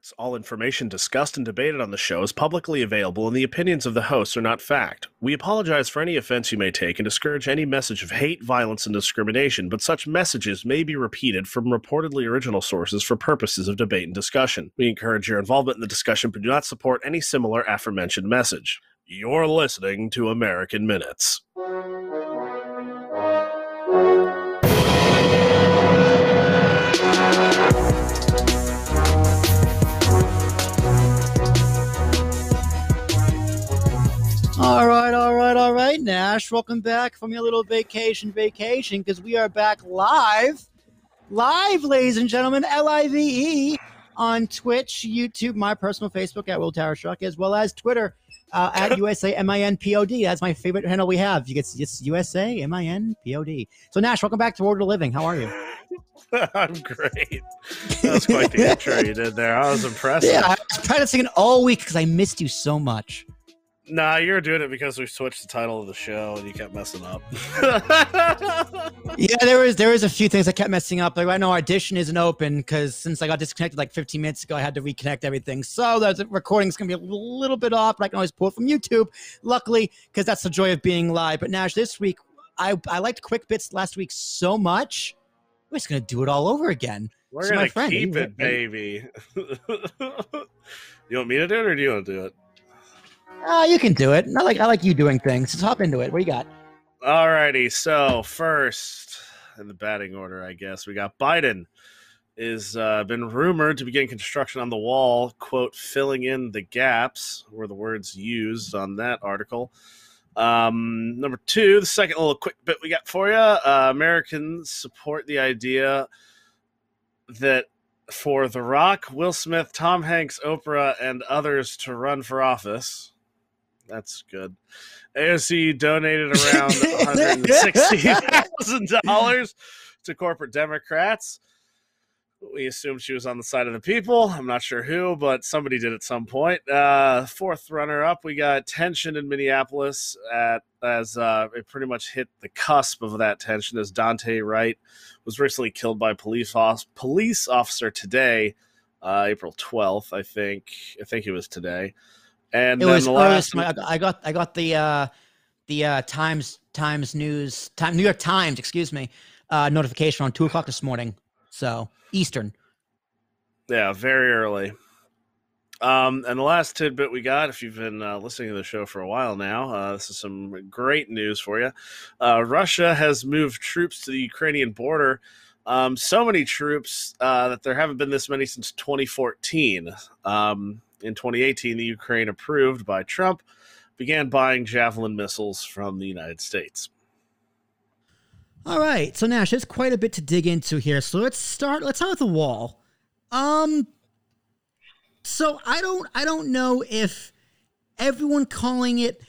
experts. All information discussed and debated on the show is publicly available, and the opinions of the hosts are not fact. We apologize for any offense you may take and discourage any message of hate, violence, and discrimination, but such messages may be repeated from reportedly original sources for purposes of debate and discussion. We encourage your involvement in the discussion, but do not support any similar aforementioned message. You're listening to American Minutes. Nash. Welcome back from your little vacation, vacation, because we are back live, live, ladies and gentlemen, L I V E on Twitch, YouTube, my personal Facebook at Will Tower Truck, as well as Twitter uh, at USA M I N P O D. That's my favorite handle we have. You get it's USA M I N P O D. So Nash, welcome back to Order of Living. How are you? I'm great. That was quite the intro you did there. I was impressed. Yeah, I was practicing all week because I missed you so much. Nah, you were doing it because we switched the title of the show and you kept messing up. yeah, there was there was a few things I kept messing up. Like right now, our audition isn't open because since I got disconnected like 15 minutes ago, I had to reconnect everything. So the recording's gonna be a little bit off, but I can always pull it from YouTube. Luckily, because that's the joy of being live. But Nash, this week I I liked Quick Bits last week so much. We're just gonna do it all over again. We're So, my gonna friend, keep it, baby. you want me to do it or do you want to do it? Ah, you can do it. I like I like you doing things. Let's hop into it. What do you got? Alrighty, so first in the batting order, I guess we got Biden is uh, been rumored to begin construction on the wall. "Quote filling in the gaps" were the words used on that article. Um, number two, the second little quick bit we got for you: uh, Americans support the idea that for The Rock, Will Smith, Tom Hanks, Oprah, and others to run for office. That's good. AOC donated around $160,000 to corporate Democrats. We assumed she was on the side of the people. I'm not sure who, but somebody did at some point. Uh, fourth runner up, we got tension in Minneapolis at as uh, it pretty much hit the cusp of that tension as Daunte Wright was recently killed by a police police officer today, uh, April 12th, I think. I think it was today. And It then was the last my- I got I got the uh the uh Times Times News Time New York Times, excuse me, uh notification on two o'clock this morning. So Eastern. Yeah, very early. Um, and the last tidbit we got, if you've been uh, listening to the show for a while now, uh, this is some great news for you. Uh, Russia has moved troops to the Ukrainian border. Um, so many troops uh, that there haven't been this many since 2014. Um, in 2018, the Ukraine, approved by Trump, began buying Javelin missiles from the United States. All right. So Nash, there's quite a bit to dig into here. So let's start let's start with the wall. Um so I don't I don't know if everyone calling it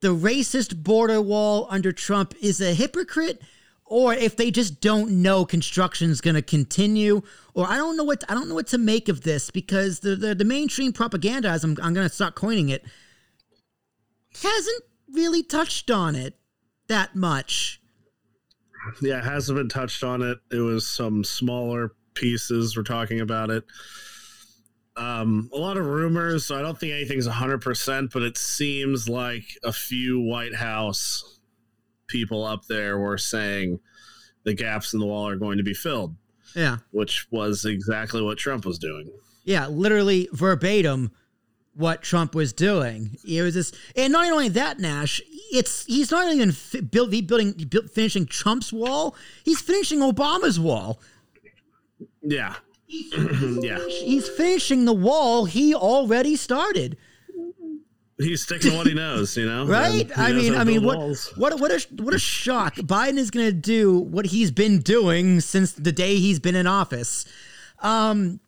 the racist border wall under Trump is a hypocrite or if they just don't know construction's going to continue or I don't know what I don't know what to make of this because the the, the mainstream propaganda as I'm I'm going to start coining it hasn't really touched on it that much. Yeah, it hasn't been touched on it. It was some smaller pieces we're talking about it. Um, a lot of rumors, so I don't think anything's 100%, but it seems like a few White House people up there were saying the gaps in the wall are going to be filled, Yeah. which was exactly what Trump was doing. Yeah, literally verbatim what Trump was doing. It was this, and not only that, Nash. It's he's not even fi- build, he building, build, finishing Trump's wall. He's finishing Obama's wall. Yeah. yeah. He's finishing the wall he already started. He's sticking to what he knows, you know? Right? I mean, I mean, what, walls. what, what a, what a shock! Biden is going to do what he's been doing since the day he's been in office. Um,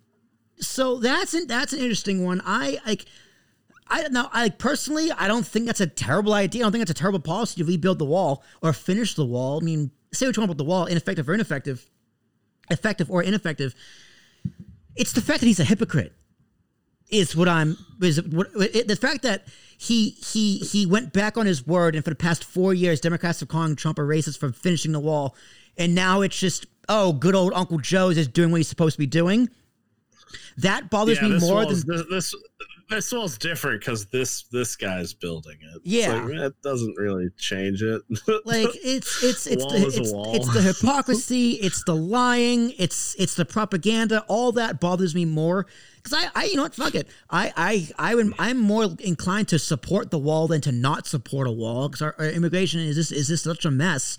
so that's an, that's an interesting one. I like. I don't know. I like personally, I don't think that's a terrible idea. I don't think that's a terrible policy to rebuild the wall or finish the wall. I mean, say what you want about the wall, ineffective or ineffective, effective or ineffective. It's the fact that he's a hypocrite is what I'm is what it, the fact that he he he went back on his word and for the past four years Democrats are calling Trump a racist for finishing the wall and now it's just oh good old Uncle Joe's is doing what he's supposed to be doing. That bothers Yeah, me more than this. this this wall's different because this this guy's building it. Yeah. that doesn't really change it. like it's it's it's wall the it's, it's the hypocrisy, it's the lying, it's it's the propaganda. All that bothers me more because I I you know what fuck it. I I I would I'm more inclined to support the wall than to not support a wall because our, our immigration is this is this such a mess.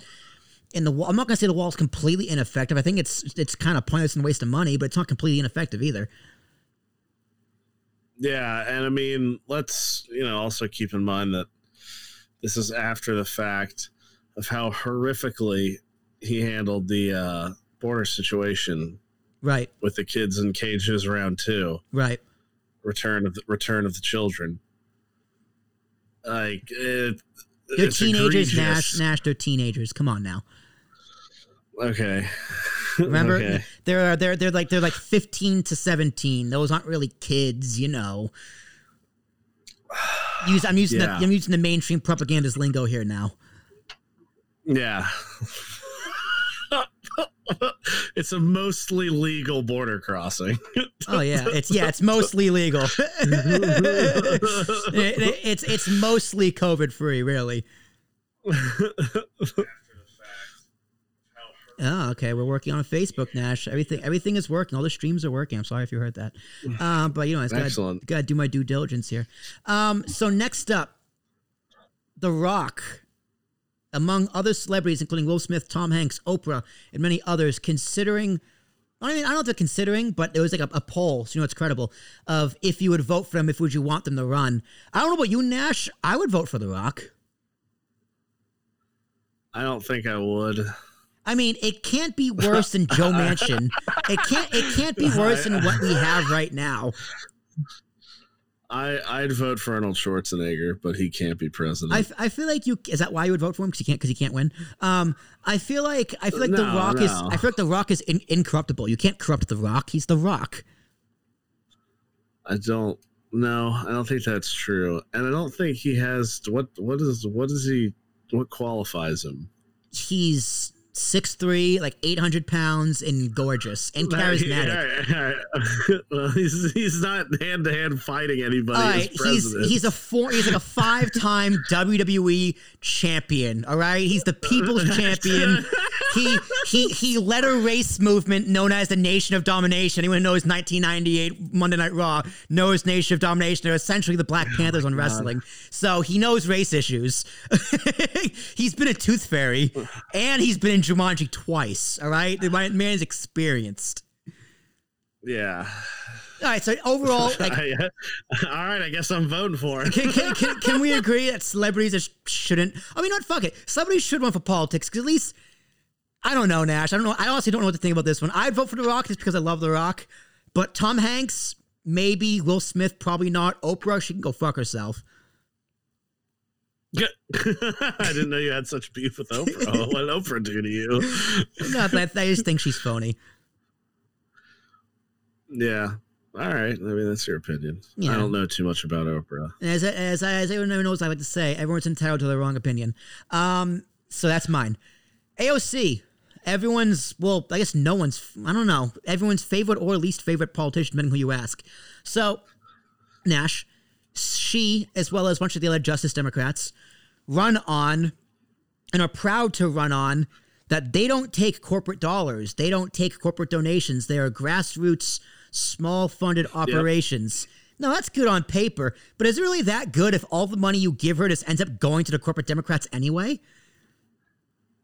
And the wall, I'm not gonna say the wall is completely ineffective. I think it's it's kind of pointless and a waste of money, but it's not completely ineffective either. Yeah, and I mean, let's you know also keep in mind that this is after the fact of how horrifically he handled the uh, border situation Right, with the kids in cages around two, right. return of the return of the children. Like it, They're it's teenagers. Nash. Nash, they're teenagers. Come on now. Okay, Remember, Okay. they're they're they're like they're like fifteen to seventeen. Those aren't really kids, you know. Use I'm using Yeah. the I'm using the mainstream propaganda's lingo here now. Yeah. it's a mostly legal border crossing. Oh yeah, it's yeah, it's mostly legal. It- it- it's it's mostly COVID free, really. Oh, okay. We're working on Facebook, Nash. Everything everything is working. All the streams are working. I'm sorry if you heard that. Uh, but you know, I just gotta, gotta do my due diligence here. Um, so next up, The Rock. Among other celebrities, including Will Smith, Tom Hanks, Oprah, and many others, considering I mean, I don't know if they're considering, but there was like a, a poll, so you know it's credible, of if you would vote for them, if would you want them to run. I don't know about you, Nash. I would vote for The Rock. I don't think I would. I mean, it can't be worse than Joe Manchin. It can't. It can't be worse than what we have right now. I I'd vote for Arnold Schwarzenegger, but he can't be president. I, f- I feel like you is that why you would vote for him because he can't because he can't win. Um, I feel like I feel like the No, Rock is. I feel like the Rock is in, incorruptible. You can't corrupt the Rock. He's the Rock. I don't. No, I don't think that's true, and I don't think he has what. What is what is he? What qualifies him? He's six three, like eight hundred pounds, and gorgeous and charismatic. Well, he's he's not hand to hand fighting anybody All right, he's he's a four he's like a five time WWE champion. All right, he's the people's champion. He he he led a race movement known as the Nation of Domination. Anyone who knows 1998 Monday Night Raw knows Nation of Domination. They're essentially the Black oh Panthers on wrestling. So he knows race issues. he's been a Tooth Fairy, and he's been in Jumanji twice. All right, the man- man's experienced. yeah. All right, so overall, like uh, all right, I guess I'm voting for him. can, can, can, can we agree that celebrities shouldn't? I mean, not fuck it. Celebrities should run for politics because at least I don't know, Nash. I don't know. I honestly don't know what to think about this one. I'd vote for The Rock just because I love The Rock, but Tom Hanks, maybe. Will Smith, probably not. Oprah, she can go fuck herself. I didn't know you had such beef with Oprah. what did Oprah do to you? No, but I just think she's phony. Yeah. All right. I mean, that's your opinion. Yeah. I don't know too much about Oprah. As as as everyone knows, I like to say everyone's entitled to their wrong opinion. Um, so that's mine. AOC, everyone's well, I guess no one's. I don't know everyone's favorite or least favorite politician, depending who you ask. So Nash, she as well as a bunch of the other Justice Democrats run on and are proud to run on that they don't take corporate dollars, they don't take corporate donations. They are grassroots, small funded operations. No, that's good on paper, but is it really that good if all the money you give her just ends up going to the corporate Democrats anyway?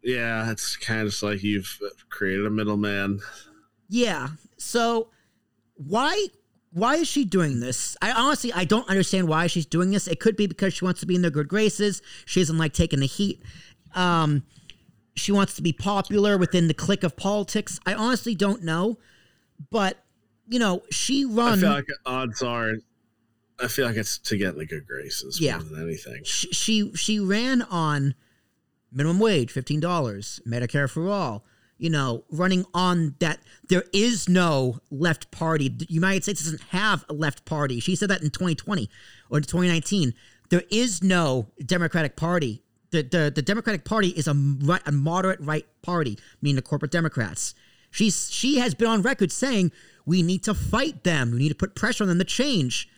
Yeah, it's kind of just like you've created a middleman. Yeah. So why why is she doing this? I honestly I don't understand why she's doing this. It could be because she wants to be in their good graces. She isn't like taking the heat. Um she wants to be popular within the clique of politics. I honestly don't know. But you know, she runs. I feel like odds are, I feel like it's to get in the good graces Yeah. more than anything. she, she she ran on minimum wage, fifteen dollars, Medicare for all. You know, running on that there is no left party. The United States doesn't have a left party. She said that in 2020 or 2019. There is no Democratic Party. The the, the Democratic Party is a, right, a moderate right party, meaning the corporate Democrats. She's she has been on record saying We need to fight them. We need to put pressure on them to change.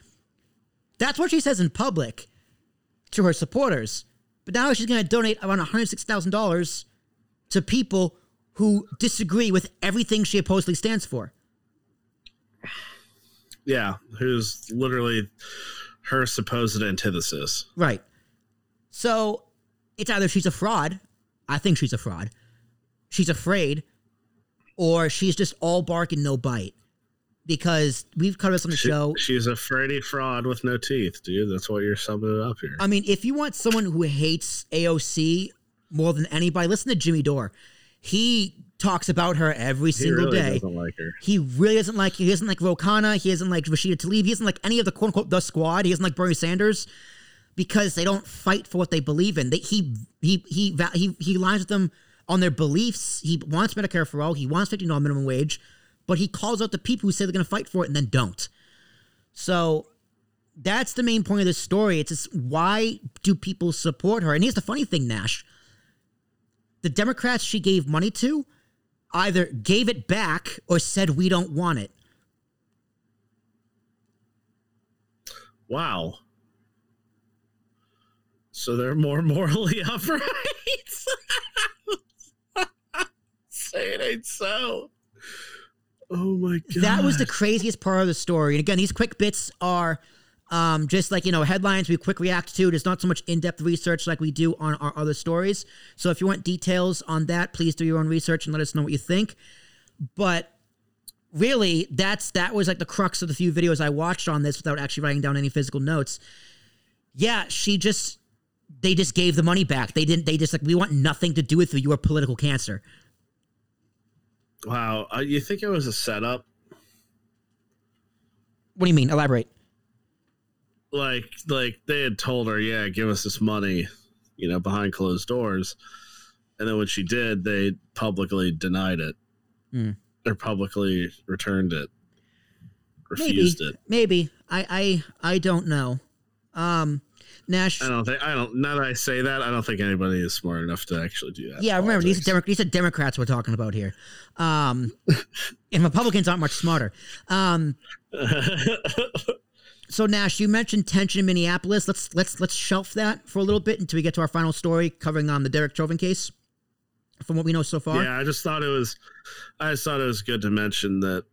That's what she says in public to her supporters. But now she's going to donate around $106,000 to people who disagree with everything she supposedly stands for. Yeah, who's literally her supposed antithesis. Right. So it's either she's a fraud, I think she's a fraud, she's afraid, or she's just all bark and no bite. Because we've covered this on the She- show. She's a Freddy fraud with no teeth, dude. That's what you're summing it up here. I mean, if you want someone who hates AOC more than anybody, listen to Jimmy Dore. He talks about her every he single really day. doesn't like her. He really doesn't like. He doesn't like Ro Khanna. He doesn't like Rashida Tlaib. He doesn't like any of the quote unquote the squad. He doesn't like Bernie Sanders because they don't fight for what they believe in. They, he he he he he lines with them on their beliefs. He wants Medicare for all. He wants fifty dollars minimum wage, but he calls out the people who say they're going to fight for it and then don't. So that's the main point of this story. It's just why do people support her? And here's the funny thing, Nash. The Democrats she gave money to either gave it back or said we don't want it. Wow. So they're more morally upright. Say it ain't so. Oh my god. That was the craziest part of the story. And again, these quick bits are um, just like, you know, headlines we quick react to. There's not so much in depth research like we do on our other stories. So if you want details on that, please do your own research and let us know what you think. But really, that's that was like the crux of the few videos I watched on this without actually writing down any physical notes. Yeah, she just they just gave the money back. They didn't they just like we want nothing to do with you. You are political cancer. Wow. Uh, you think it was a setup? What do you mean? Elaborate. Like, like they had told her, "Yeah, give us this money," you know, behind closed doors, and then when she did, they publicly denied it, Hmm. or publicly returned it, Maybe. refused it. Maybe. I I I don't know. Um Nash I don't think I don't. Now that I say that, I don't think anybody is smart enough to actually do that. Yeah, remember these are, Demo- these are Democrats we're talking about here. Um and Republicans aren't much smarter. Um so Nash, you mentioned tension in Minneapolis. Let's let's let's shelf that for a little bit until we get to our final story covering on the Derek Chauvin case. From what we know so far. Yeah, I just thought it was. I just thought it was good to mention that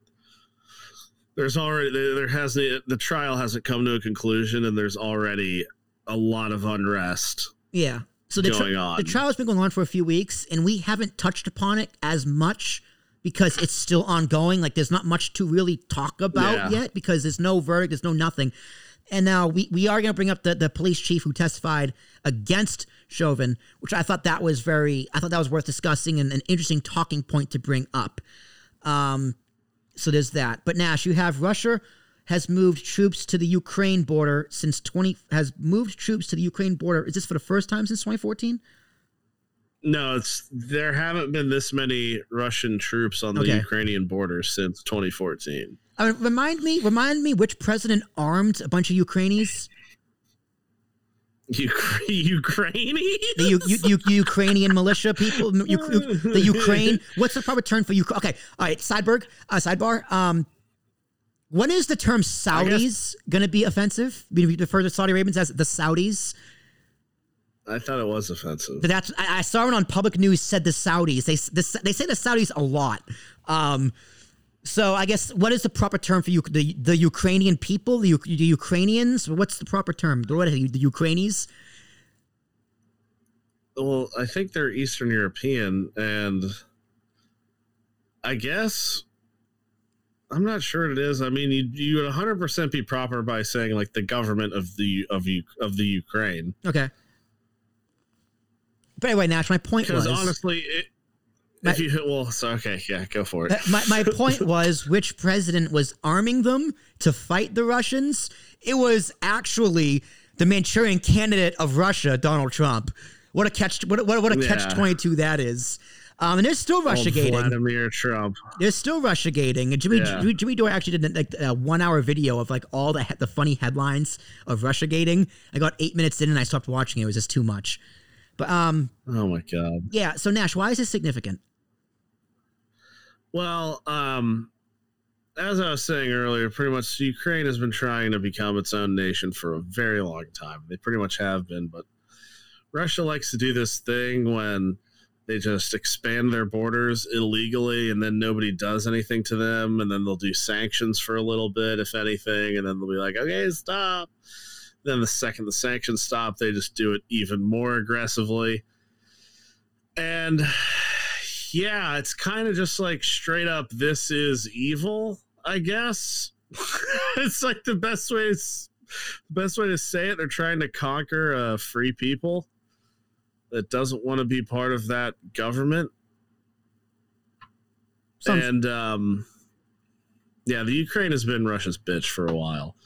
there's already there hasn't the trial hasn't come to a conclusion, and there's already a lot of unrest Yeah. So the, tri- the trial has been going on for a few weeks, and we haven't touched upon it as much because it's still ongoing. Like there's not much to really talk about Yeah. yet because there's no verdict, there's no nothing. And now we, we are going to bring up the, the police chief who testified against Chauvin, which I thought that was very, I thought that was worth discussing and an interesting talking point to bring up. Um, so there's that. But Nash, you have Russia has moved troops to the Ukraine border since 20 has moved troops to the Ukraine border. Is this for the first time since 2014? no, it's there haven't been this many Russian troops on the Okay. Ukrainian border since 2014. I mean, remind me, remind me which president armed a bunch of Ukrainians? Ukra- Ukrainians. The U- U- U- Ukrainian militia people, the Ukraine. What's the proper term for Ukraine? Okay, all right. Sideberg, uh, sidebar. Um, when is the term Saudis going to be offensive? We refer to Saudi Arabians as the Saudis. I thought it was offensive. But that's I, I saw it on public news said the Saudis. They this, they say the Saudis a lot. Um, so I guess what is the proper term for you the the Ukrainian people the, the Ukrainians? What's the proper term? The, What are they, the Ukrainians? Well, I think they're Eastern European, and I guess I'm not sure it is. I mean, you you would 100 percent be proper by saying like the government of the of you of the Ukraine, Okay. But anyway, Nash, my point was honestly, it, My- if you well, so okay, yeah, go for it. Uh, my, my point was which president was arming them to fight the Russians? It was actually the Manchurian candidate of Russia, Donald Trump. What a catch! What what, a- what a catch Yeah. twenty two that is. Um, and there's still Russia gating. Vladimir Trump. There's still Russia gating, and Jimmy Yeah. Jimmy, Jimmy Dore actually did like a one hour video of like all the the funny headlines of Russia gating. I got eight minutes in and I stopped watching it. It was just too much. But um, Oh my god. yeah. So Nash, why is this significant? Well, um, as I was saying earlier, pretty much Ukraine has been trying to become its own nation for a very long time. They pretty much have been, but Russia likes to do this thing when they just expand their borders illegally and then nobody does anything to them and then they'll do sanctions for a little bit if anything and then they'll be like okay stop. Then the second the sanctions stop they just do it even more aggressively. And yeah it's kind of just like straight up this is evil i guess. It's like the best way best way to say it they're trying to conquer uh, free people that doesn't want to be part of that government. Sounds- and um, yeah, the Ukraine has been Russia's bitch for a while,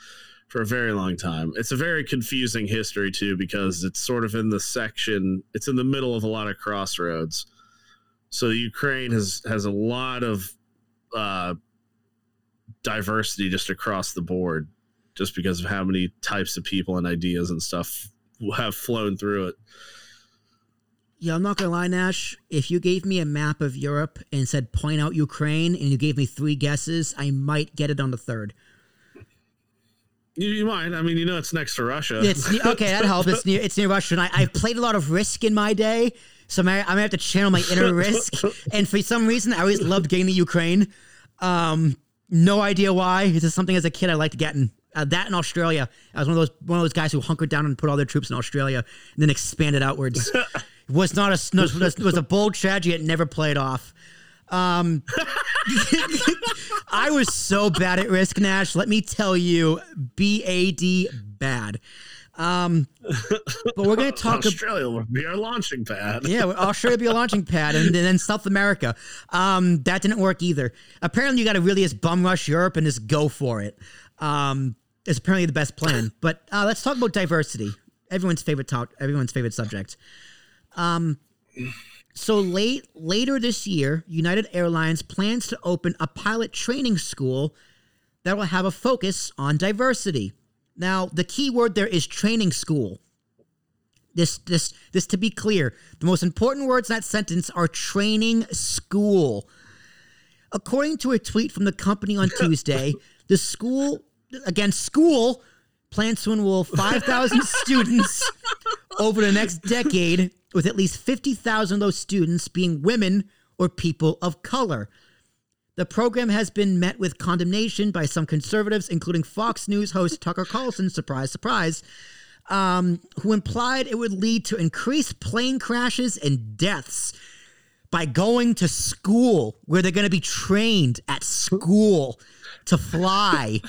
for a very long time. It's a very confusing history too because it's sort of in the section. It's in the middle of a lot of crossroads. So Ukraine has has a lot of uh, diversity just across the board, just because of how many types of people and ideas and stuff have flown through it. Yeah, I'm not gonna lie, Nash. If you gave me a map of Europe and said point out Ukraine, and you gave me three guesses, I might get it on the third. You, you might. I mean, you know, it's next to Russia. It's okay. That helps. It's near. It's near Russia. And I, I've played a lot of Risk in my day, so I'm, I'm gonna have to channel my inner Risk. And for some reason, I always loved getting the Ukraine. Um, no idea why. It's just something as a kid I liked getting. Uh, that in Australia, I was one of those one of those guys who hunkered down and put all their troops in Australia, and then expanded outwards. was not a was, was a bold strategy. It never played off. Um, I was so bad at Risk Nash. Let me tell you, B A D bad. Um, but we're going to talk. Australia will be our launching pad. yeah, Australia will be a launching pad, and, and then South America. Um, that didn't work either. Apparently, you got to really just bum rush Europe and just go for it. Um, it's apparently the best plan. But uh, let's talk about diversity. Everyone's favorite talk. Everyone's favorite subject. Um, so late later this year, United Airlines plans to open a pilot training school that will have a focus on diversity. Now, the key word there is training school. This this this to be clear, the most important words in that sentence are training school. According to a tweet from the company on Tuesday, the school again school plans to enroll 5,000 students over the next decade with at least 50,000 of those students being women or people of color. The program has been met with condemnation by some conservatives, including Fox News host Tucker Carlson, surprise, surprise, um, who implied it would lead to increased plane crashes and deaths by going to school where they're going to be trained at school to fly.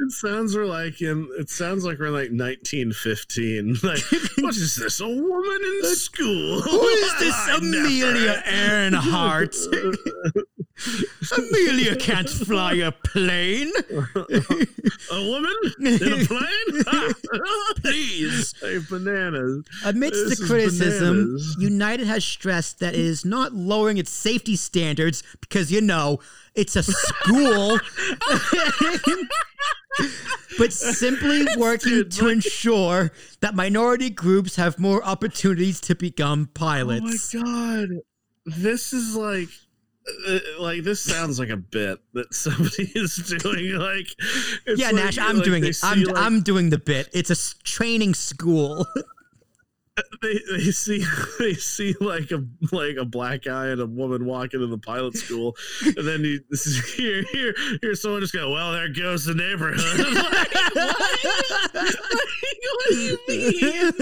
it sounds we're like in it sounds like we're in like 1915. Like, what is this? A woman in school? Who is this Amelia Earhart? Amelia can't fly a plane. a woman in a plane? Please. Hey, bananas. Amidst this the criticism, bananas. United has stressed that it is not lowering its safety standards because, you know, it's a school. but simply working to ensure that minority groups have more opportunities to become pilots. Oh my god. This is like Uh, like this sounds like a bit that somebody is doing like yeah like, nash i'm like doing it. i'm, like, I'm doing the bit. It's a training school. They they see they see like a like a black guy and a woman walking into the pilot school, and then you here here here someone just go, well, there goes the neighborhood. like, what? do you mean?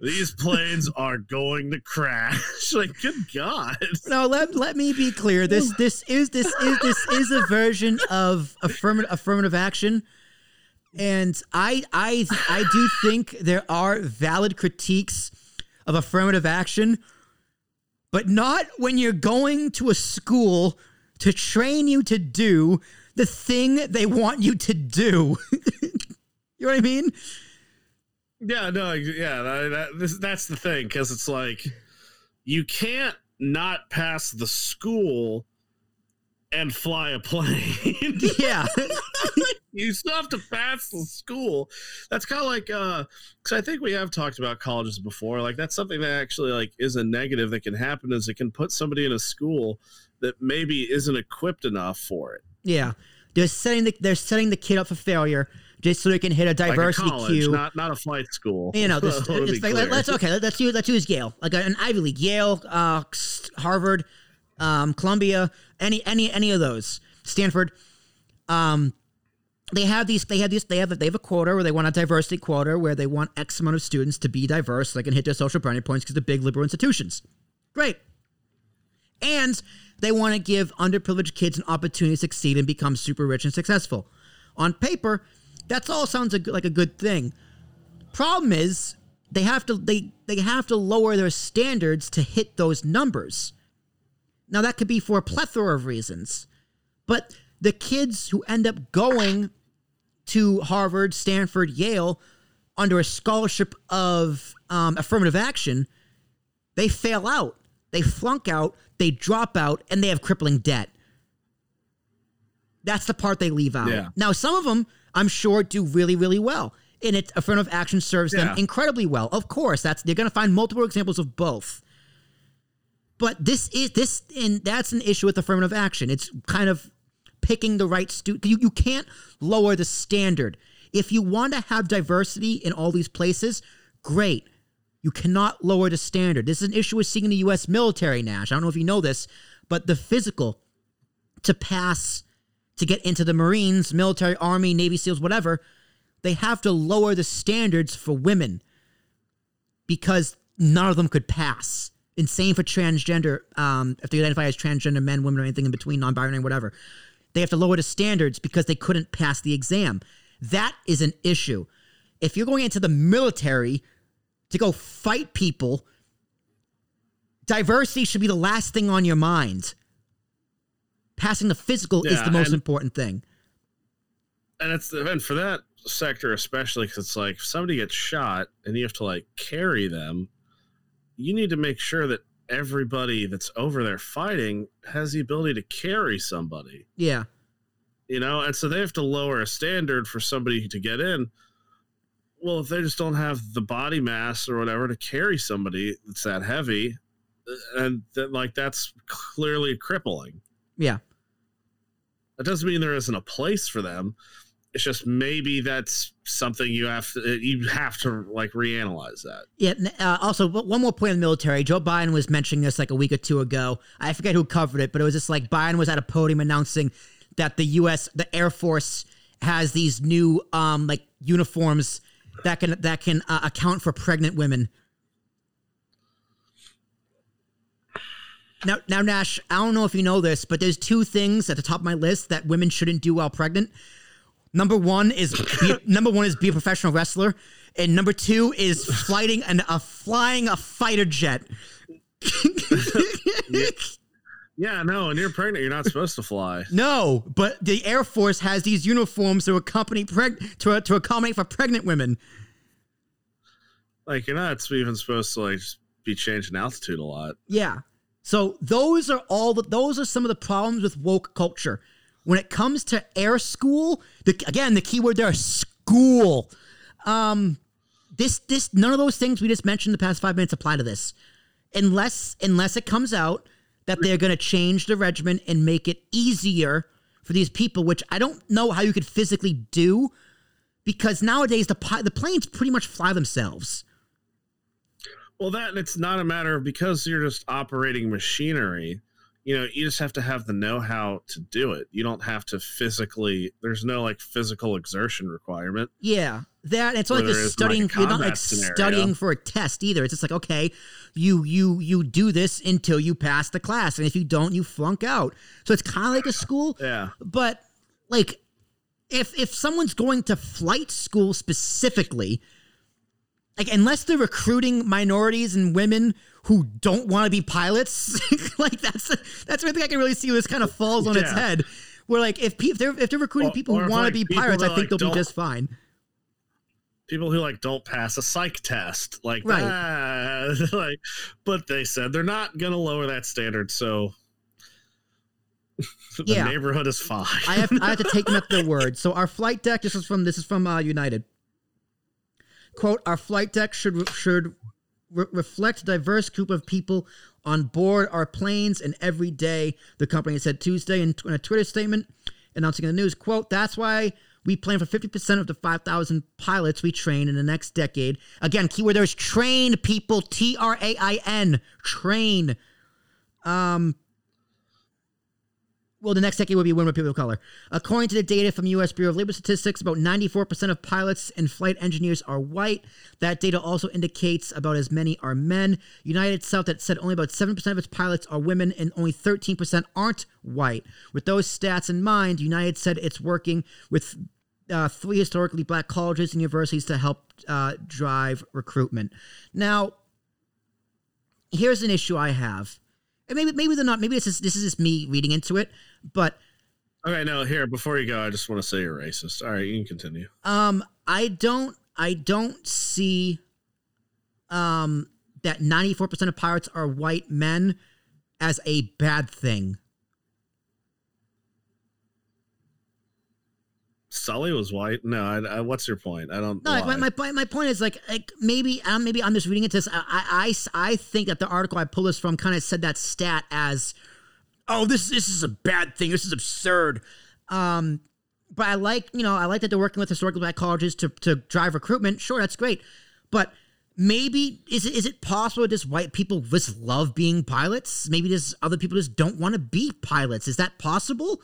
These planes are going to crash. like, good God! No, let let me be clear. This this is this is this is a version of affirmative affirmative action and I I I do think there are valid critiques of affirmative action, but not when you're going to a school to train you to do the thing they want you to do. you know what I mean? Yeah, no, yeah, that, that, this, that's the thing because it's like you can't not pass the school and fly a plane. yeah. you still have to pass the school. That's kind of like uh cuz I think we have talked about colleges before. Like that's something that actually like is a negative that can happen is it can put somebody in a school that maybe isn't equipped enough for it. Yeah. They're setting the they're setting the kid up for failure just so they can hit a diversity like a college, queue. not not a flight school. You know, this, it's like, let, us okay. Let's use let's use Yale, like an Ivy League, Yale, uh, Harvard, um, Columbia, any any any of those, Stanford. Um, they have these. They have these. They have they have a quota where they want a diversity quota where they want X amount of students to be diverse, so they can hit their social branding points because they're big liberal institutions. Great, and they want to give underprivileged kids an opportunity to succeed and become super rich and successful. On paper, that's all sounds like a good thing. Problem is, they have to they they have to lower their standards to hit those numbers. Now that could be for a plethora of reasons, but the kids who end up going to Harvard, Stanford, Yale under a scholarship of um, affirmative action, they fail out, they flunk out, they drop out, and they have crippling debt. That's the part they leave out. Yeah. Now, some of them I'm sure do really, really well. And it affirmative action serves yeah. them incredibly well. Of course, that's they're going to find multiple examples of both. But this is this, and that's an issue with affirmative action. It's kind of picking the right student. You, you can't lower the standard. If you want to have diversity in all these places, great. You cannot lower the standard. This is an issue with seeing the U.S. military, Nash. I don't know if you know this, but the physical to pass to get into the Marines, military, Army, Navy SEALs, whatever, they have to lower the standards for women because none of them could pass. Insane for transgender, um, if they identify as transgender men, women, or anything in between, non binary, whatever. They have to lower the standards because they couldn't pass the exam. That is an issue. If you're going into the military to go fight people, diversity should be the last thing on your mind. Passing the physical yeah, is the most and, important thing. And it's and for that sector especially because it's like if somebody gets shot and you have to like carry them, you need to make sure that everybody that's over there fighting has the ability to carry somebody. Yeah. You know, and so they have to lower a standard for somebody to get in. Well, if they just don't have the body mass or whatever to carry somebody that's that heavy, uh, and that like that's clearly crippling. Yeah. That doesn't mean there isn't a place for them. It's just maybe that's something you have to you have to like reanalyze that. Yeah. Uh, also, one more point in the military. Joe Biden was mentioning this like a week or two ago. I forget who covered it, but it was just like Biden was at a podium announcing that the U.S. the Air Force has these new um like uniforms that can that can uh, account for pregnant women Now, now, Nash, I don't know if you know this, but there's two things at the top of my list that women shouldn't do while pregnant. Number one is be, number one is be a professional wrestler, and number two is flying and a flying a fighter jet. yeah, no, and you're pregnant, you're not supposed to fly. No, but the Air Force has these uniforms to accompany preg- to to accommodate for pregnant women. Like you're not even supposed to like be changing altitude a lot. Yeah. So those are all the, those are some of the problems with woke culture. When it comes to air school, the, again, the keyword there is school. Um, this this none of those things we just mentioned the past five minutes apply to this, unless unless it comes out that they're going to change the regimen and make it easier for these people, which I don't know how you could physically do, because nowadays the the planes pretty much fly themselves. Well, that it's not a matter of because you're just operating machinery. You know, you just have to have the know-how to do it. You don't have to physically. There's no like physical exertion requirement. Yeah, that it's like you're studying. Like you're not like scenario. studying for a test either. It's just like okay, you you you do this until you pass the class, and if you don't, you flunk out. So it's kind of like a school. Yeah, but like if if someone's going to flight school specifically like unless they're recruiting minorities and women who don't want to be pilots, like that's that's I think I can really see this kind of falls on yeah. its head. Where like if, pe- if they're if they're recruiting or, people who want like to be pirates, I think like they'll be just fine. People who like don't pass a psych test, like right. that, like, but they said they're not gonna lower that standard. So the Yeah. neighborhood is fine. I have I have to take them at their word. So our flight deck. This is from this is from uh, United. Quote: Our flight deck should should re- reflect diverse group of people on board our planes and every day. The company said Tuesday in, in a Twitter statement announcing the news. Quote: That's why. We plan for 50% of the 5,000 pilots we train in the next decade. Again, keyword there is train people, T R A I N, train. Um, well, the next decade will be women with people of color. According to the data from U.S. Bureau of Labor Statistics, about 94% of pilots and flight engineers are white. That data also indicates about as many are men. United South that said only about 7% of its pilots are women and only 13% aren't white. With those stats in mind, United said it's working with uh, three historically black colleges and universities to help uh, drive recruitment. Now, here's an issue I have. And maybe maybe they're not. Maybe this is this is just me reading into it. But okay, no, here before you go, I just want to say you're racist. All right, you can continue. um, I don't I don't see um that ninety four percent of pirates are white men as a bad thing. Sully was white. No, I, I, what's your point? I don't. No, like, my, my point my point is like like maybe um, maybe I'm just reading into this. I, I I I think that the article I pulled this from kind of said that stat as, oh this this is a bad thing. This is absurd. Um, but I like you know I like that they're working with historical black colleges to to drive recruitment. Sure, that's great, but maybe is it is it possible that just white people just love being pilots? Maybe just other people just don't want to be pilots. Is that possible?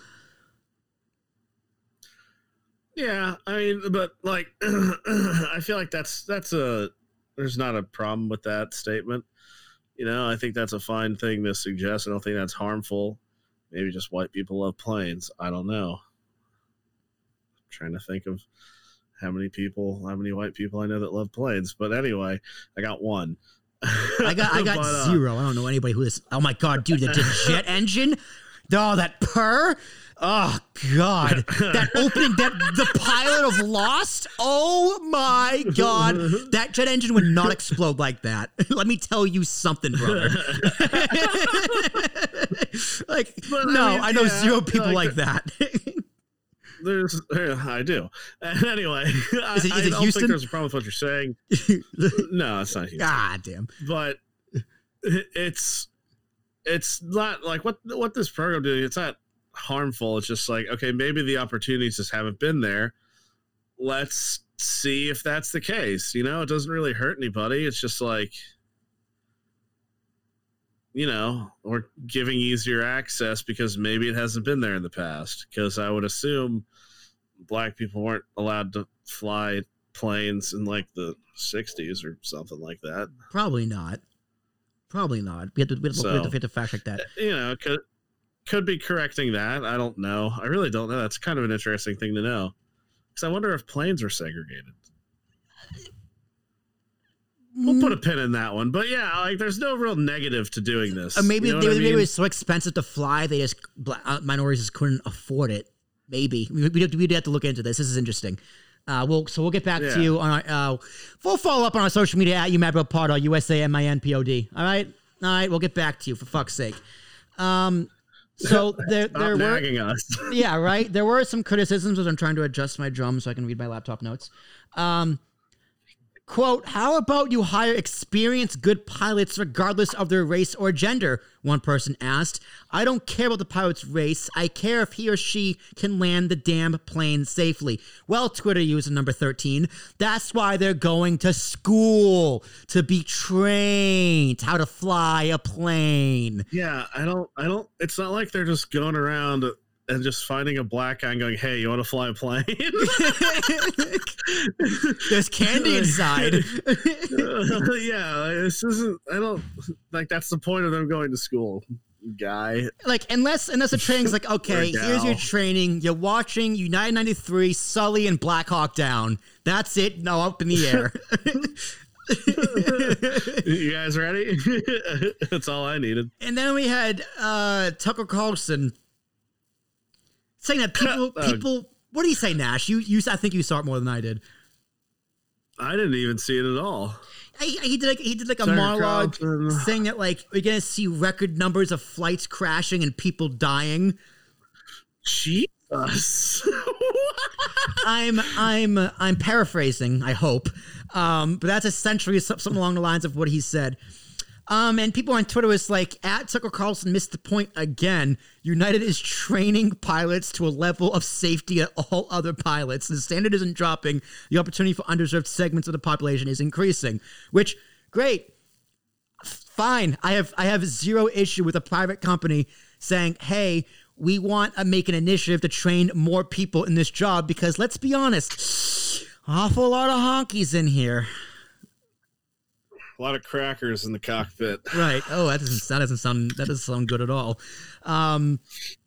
Yeah, I mean, but like, I feel like that's that's a there's not a problem with that statement. You know, I think that's a fine thing to suggest. I don't think that's harmful. Maybe just white people love planes. I don't know. I'm trying to think of how many people, how many white people I know that love planes. But anyway, I got one. I got I got But, uh, zero. I don't know anybody who is. Oh my god, dude, the, jet engine. Oh, that purr. Oh god, that opening, that the pilot of Lost. Oh my god, that jet engine would not explode like that. Let me tell you something, brother. like, But, I no, mean, I know yeah, zero people like- like that. There's, I do. Anyway, I, Is it- is I it don't Houston? think there's a problem with what you're saying. No, it's not Houston. God damn. but it's it's not like what what this program doing. It's not harmful. It's just like okay, maybe the opportunities just haven't been there. Let's see if that's the case. You know, it doesn't really hurt anybody. It's just like you know, we're giving easier access because maybe it hasn't been there in the past. Because I would assume black people weren't allowed to fly planes in like the 60s or something like that. Probably not. Probably not. We have to, we have to, to, we have to fact check that. you know, could be correcting that. I don't know. I really don't know. That's kind of an interesting thing to know. Because I wonder if planes were segregated. We'll put a pin in that one. But yeah, like there's no real negative to doing this. Or maybe You know they, I maybe it was so expensive to fly, they just uh, minorities just couldn't afford it. Maybe we we we'd have to look into this. This is interesting. Uh, we'll so we'll get back to you on our. Uh, we'll follow up on our social media at UMadRobPod or USAMINPOD. All right, all right. We'll get back to you for fuck's sake. Um, so there Stop there were us. yeah, right. There were some criticisms as I'm trying to adjust my drum so I can read my laptop notes. Um, quote, how about you hire experienced good pilots regardless of their race or gender? One person asked. I don't care about the pilot's race. I care if he or she can land the damn plane safely. Well, Twitter user number 13, that's why they're going to school to be trained how to fly a plane. yeah, I don't. I don't. It's not like they're just going around and just finding a black guy and going, "Hey, you want to fly a plane?" There's candy inside. yeah, this isn't. I don't like. That's the point of them going to school, guy. like unless unless the training's like okay here's your training you're watching united 93 sully and black hawk down that's it no up in the air you guys ready? That's all I needed. and then we had uh tucker carlson saying that people Uh, people what do you say nash you you i think you saw it more than i did I didn't even see it at all. he, he did like he did like a Tucker monologue Carlson. saying that like we're gonna see record numbers of flights crashing and people dying Jesus. I'm I'm I'm paraphrasing. I hope, um, but that's essentially something along the lines of what he said. Um, and people on Twitter was like, at Tucker Carlson missed the point again. United is training pilots to a level of safety at all other pilots. The standard isn't dropping. The opportunity for underserved segments of the population is increasing. Which, great, fine. I have I have zero issue with a private company saying, hey, we want to make an initiative to train more people in this job because let's be honest, awful lot of honkies in here. A lot of crackers in the cockpit. Right. Oh, that doesn't that doesn't sound that doesn't sound good at all. Um,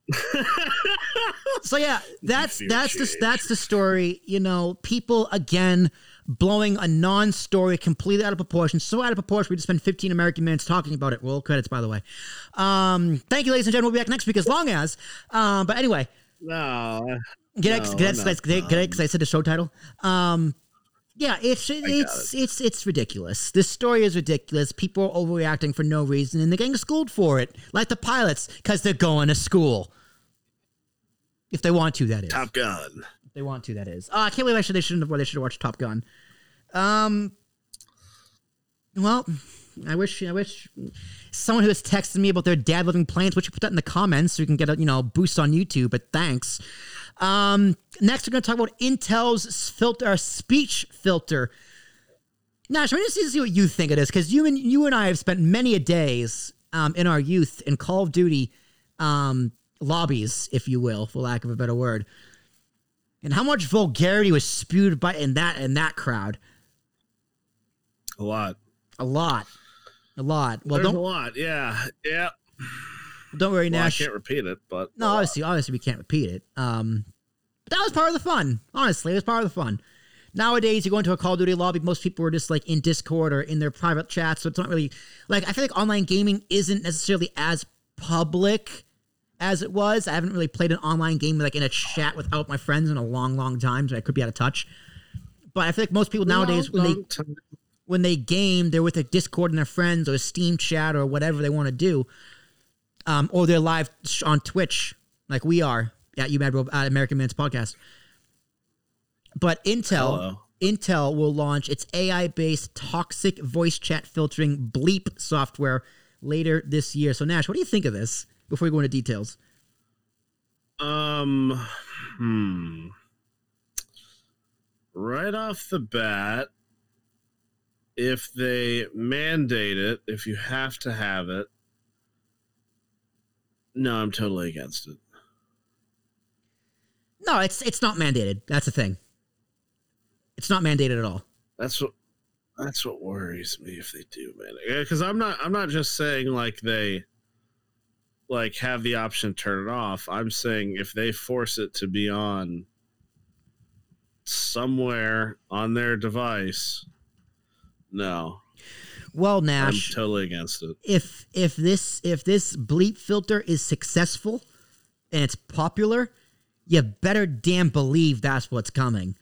so yeah, that's that's the that's the story. You know, people again blowing a non-story completely out of proportion. So out of proportion, we just spend 15 American minutes talking about it. Well, credits, by the way. Um, thank you, ladies and gentlemen. We'll be back next week as long as. Um, but anyway. No. Get no, get, get I said the show title. Um, yeah, it's it's it. it's it's ridiculous. This story is ridiculous. People are overreacting for no reason, and they're getting schooled for it, like the pilots, because they're going to school. If they want to, that is. Top Gun. If they want to, that is. Oh, I can't believe I should. They shouldn't have. They should have watched Top Gun. Um. Well, I wish. I wish someone who has texted me about their dad living planes. Would you put that in the comments so we can get a you know boost on YouTube? But thanks. Um, next, we're going to talk about Intel's filter, speech filter. Nash, I want to see what you think of this because you and you and I have spent many a days um, in our youth in Call of Duty um, lobbies, if you will, for lack of a better word, and how much vulgarity was spewed by in that in that crowd. A lot. A lot. A lot. Well, There's don't, a lot. Yeah. Yeah. Don't worry, well, Nash. I can't repeat it, but no, obviously, obviously, we can't repeat it. Um, but that was part of the fun. Honestly, it was part of the fun. Nowadays, you go into a Call of Duty lobby, most people are just like in Discord or in their private chat, so it's not really like I feel like online gaming isn't necessarily as public as it was. I haven't really played an online game like in a chat without my friends in a long, long time, so I could be out of touch. But I feel like most people nowadays long, when they when they game, they're with a Discord and their friends or a Steam chat or whatever they want to do um, or they're live on Twitch like we are at You Mad Rob- at American Man's podcast. But Intel Hello. Intel will launch its AI-based toxic voice chat filtering Bleep software later this year. So Nash, what do you think of this before we go into details? Um hmm. Right off the bat, if they mandate it, if you have to have it, no, I'm totally against it. No, it's it's not mandated. That's the thing. It's not mandated at all. That's what that's what worries me if they do man. Because I'm not I'm not just saying like they like have the option to turn it off. I'm saying if they force it to be on somewhere on their device, no. Well, Nash, I'm totally against it. If if this if this bleep filter is successful and it's popular, you better damn believe that's what's coming.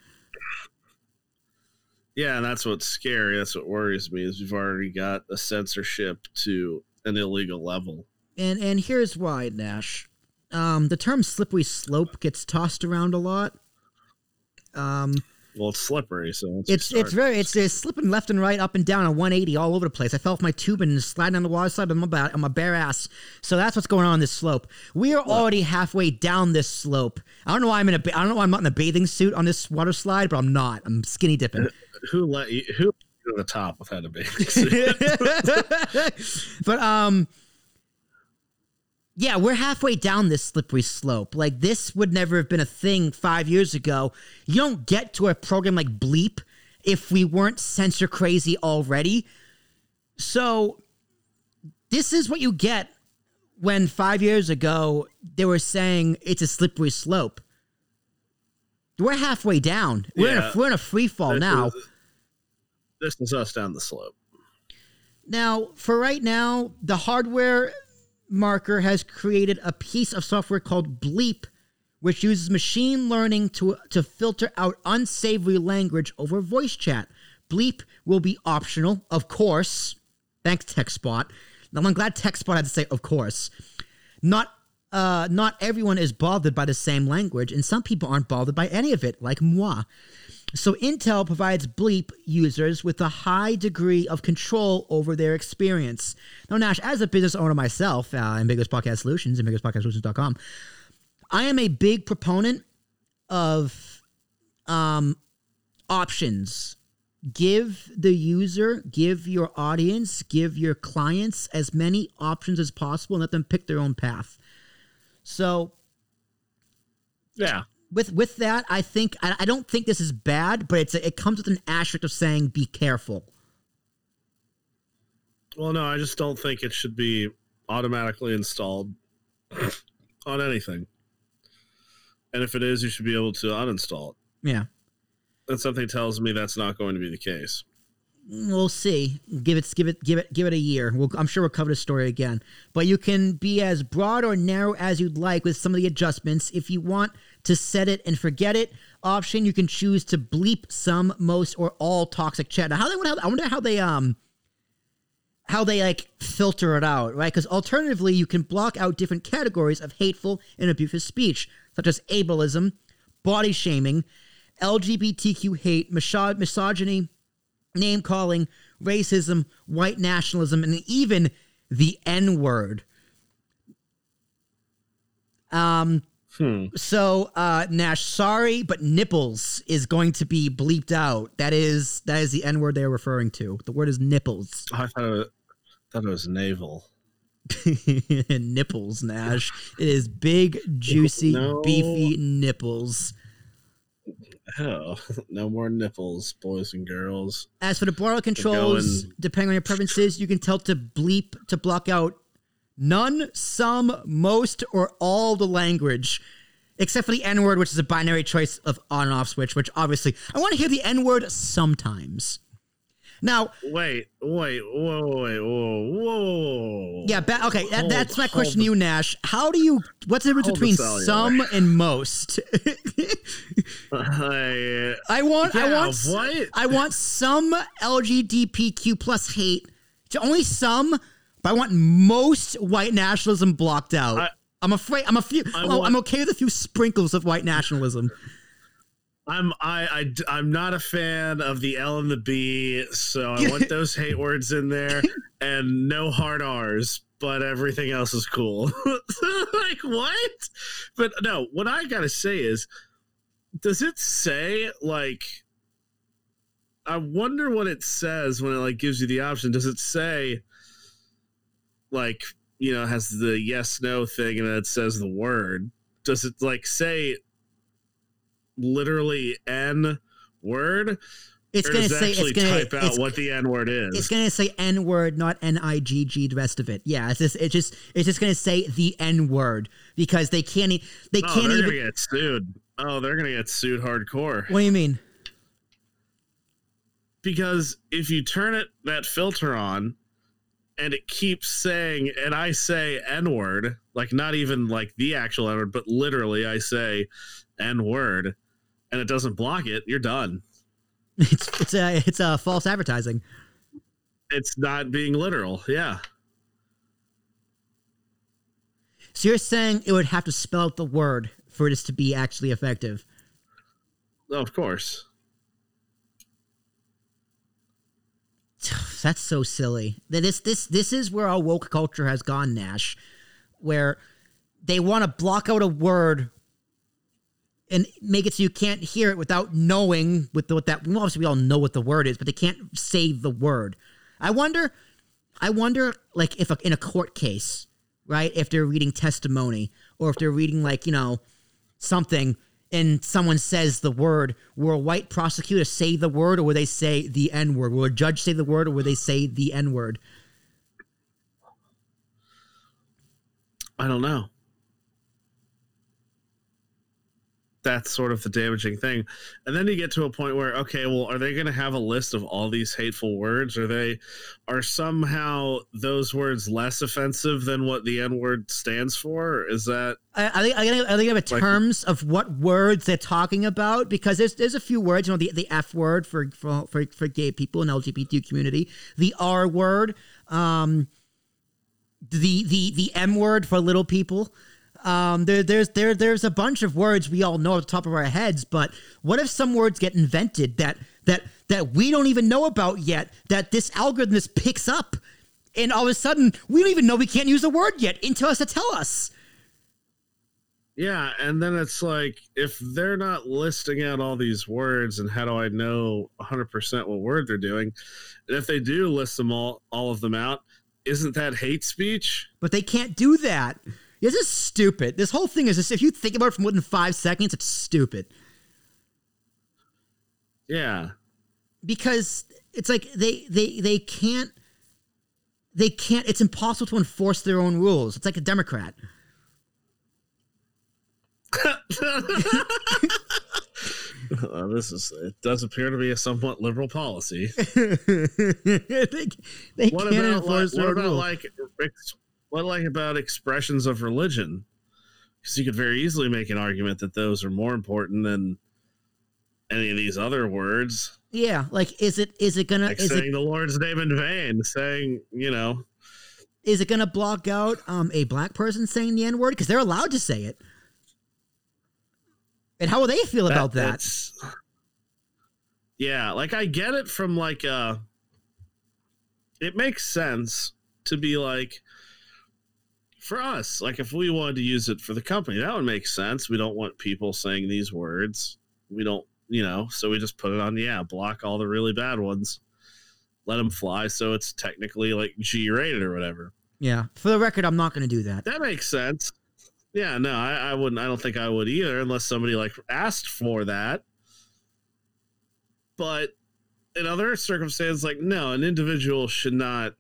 Yeah, and that's what's scary. That's what worries me is we've already got a censorship to an illegal level. And and here's why, Nash. Um, the term slippery slope gets tossed around a lot. Um, well, it's slippery, so it's it's very it's, it's slipping left and right, up and down, a 180 all over the place. I fell off my tube and sliding on the water slide on my, on my bare ass. So that's what's going on this slope. We are what? already halfway down this slope. I don't know why I'm in a I don't know why I'm not in a bathing suit on this water slide, but I'm not. I'm skinny dipping. Who let you? Who to the top without a bathing suit? but um yeah, we're halfway down this slippery slope. Like this would never have been a thing five years ago. You don't get to a program like Bleep if we weren't censor crazy already. So this is what you get when five years ago they were saying it's a slippery slope. We're halfway down. We're yeah, in a we're in a free fall now. Is, this is us down the slope. Now, for right now, the hardware Marker has created a piece of software called Bleep, which uses machine learning to, to filter out unsavory language over voice chat. Bleep will be optional, of course. Thanks, TechSpot. Now, I'm glad TechSpot had to say, of course. Not uh, not everyone is bothered by the same language, and some people aren't bothered by any of it, like moi. So Intel provides Bleep users with a high degree of control over their experience. Now, Nash, as a business owner myself, uh, in Biggest Podcast Solutions, and biggestpodcastsolutions.com, I am a big proponent of um, options. Give the user, give your audience, give your clients as many options as possible and let them pick their own path. So, Yeah. With with that, I think I, I don't think this is bad, but it's a, it comes with an asterisk of saying be careful. Well, no, I just don't think it should be automatically installed on anything. And if it is, you should be able to uninstall it. Yeah, And something tells me that's not going to be the case. we'll see. Give it give it give it give it a year. We'll, I'm sure we'll cover the story again. But you can be as broad or narrow as you'd like with some of the adjustments. If you want to set it and forget it option, you can choose to bleep some, most, or all toxic chat. Now, how they how, I wonder how they um how they like filter it out, right? Because alternatively, you can block out different categories of hateful and abusive speech, such as ableism, body shaming, LGBTQ hate, miso- misogyny, name calling, racism, white nationalism, and even the N word. Um, Hmm. so uh Nash, sorry, but nipples is going to be bleeped out. That is that is the N word they're referring to. The word is nipples. I thought it was, thought it was naval. nipples, Nash. It is big, juicy, No. beefy nipples. Oh, no more nipples, boys and girls. As for the broader controls, depending on your preferences, you can tell to bleep to block out none, some, most, or all the language. Except for the N word, which is a binary choice of on and off switch, which obviously I want to hear the N word sometimes. Now, Wait, wait, whoa, wait, whoa, whoa. yeah, ba- okay, that, Hold- that's my question to you, Nash. How do you, what's the difference between some and most? I, I want, I want, what? I want some LGBTQ plus hate. To only some, but I want most white nationalism blocked out. I- I, am afraid. I'm a few. I oh, want- I'm okay with a few sprinkles of white nationalism. I'm I, I am not a fan of the L and the B, so I want those hate words in there and no hard R's, but everything else is cool. like what? But no, what I gotta say is, does it say like? I wonder what it says when it like gives you the option. Does it say like you know has the yes no thing and then it says the word? Does it like say literally n word It's gonna say. It's actually gonna. type out It's, what the n word is it's gonna say N word, not N I G G. The rest of it. Yeah. It's just. It's just. It's just gonna say the N word because they can't. They oh can't even. get sued oh they're gonna get sued hardcore What do you mean? because if you turn it that filter on and it keeps saying and i say n word like not even like the actual n word but literally i say n word and it doesn't block it you're done It's it's a it's a false advertising. it's not being literal yeah So you're saying it would have to spell out the word for this to be actually effective? of course That's so silly. This this this is where our woke culture has gone, Nash, where they want to block out a word and make it so you can't hear it without knowing with the, what that. Well, obviously, we all know what the word is, but they can't say the word. I wonder. I wonder, like, if a, in a court case, right? If they're reading testimony, or if they're reading, like, you know, something, and someone says the word, will a white prosecutor say the word, or will they say the N word? Will a judge say the word, or will they say the N word? I don't know. That's sort of the damaging thing. And then you get to a point where, okay, well, are they going to have a list of all these hateful words? Are they, are somehow those words less offensive than what the N word stands for? Is that, I, I think I think I think of Like- terms of what words they're talking about because there's there's a few words, you know, the, the F word for, for for for gay people in the LGBT community, the R word, um, the the the M word for little people, Um, there, there's there there's a bunch of words we all know at the top of our heads, but what if some words get invented that that that we don't even know about yet? That this algorithm just picks up, and all of a sudden we don't even know we can't use a word yet until us to tell us. Yeah, and then it's like if they're not listing out all these words, and how do I know 100% what word they're doing? And if they do list them all, all of them out, isn't that hate speech? But they can't do that. This is stupid. This whole thing is just if you think about it for more than five seconds, it's stupid. Yeah, because it's like they they they can't they can't. It's impossible to enforce their own rules. It's like a Democrat. Uh, this is it does appear to be a somewhat liberal policy. they they What can't about like, enforce their what own about rules. like what like about expressions of religion? Because you could very easily make an argument that those are more important than any of these other words, yeah, like is it is it gonna like is saying it the Lord's name in vain, saying you know, is it gonna block out um a black person saying the n word because they're allowed to say it? And how will they feel about that? Yeah, like I get it from like uh it makes sense to be like for us, like if we wanted to use it for the company, that would make sense. We don't want people saying these words. We don't, you know, so we just put it on yeah, block all the really bad ones. Let them fly so it's technically like G rated or whatever. Yeah, for the record, I'm not gonna do that. That makes sense. Yeah, no, I, I wouldn't. I don't think I would either, unless somebody like asked for that. But in other circumstances, like no, an individual should not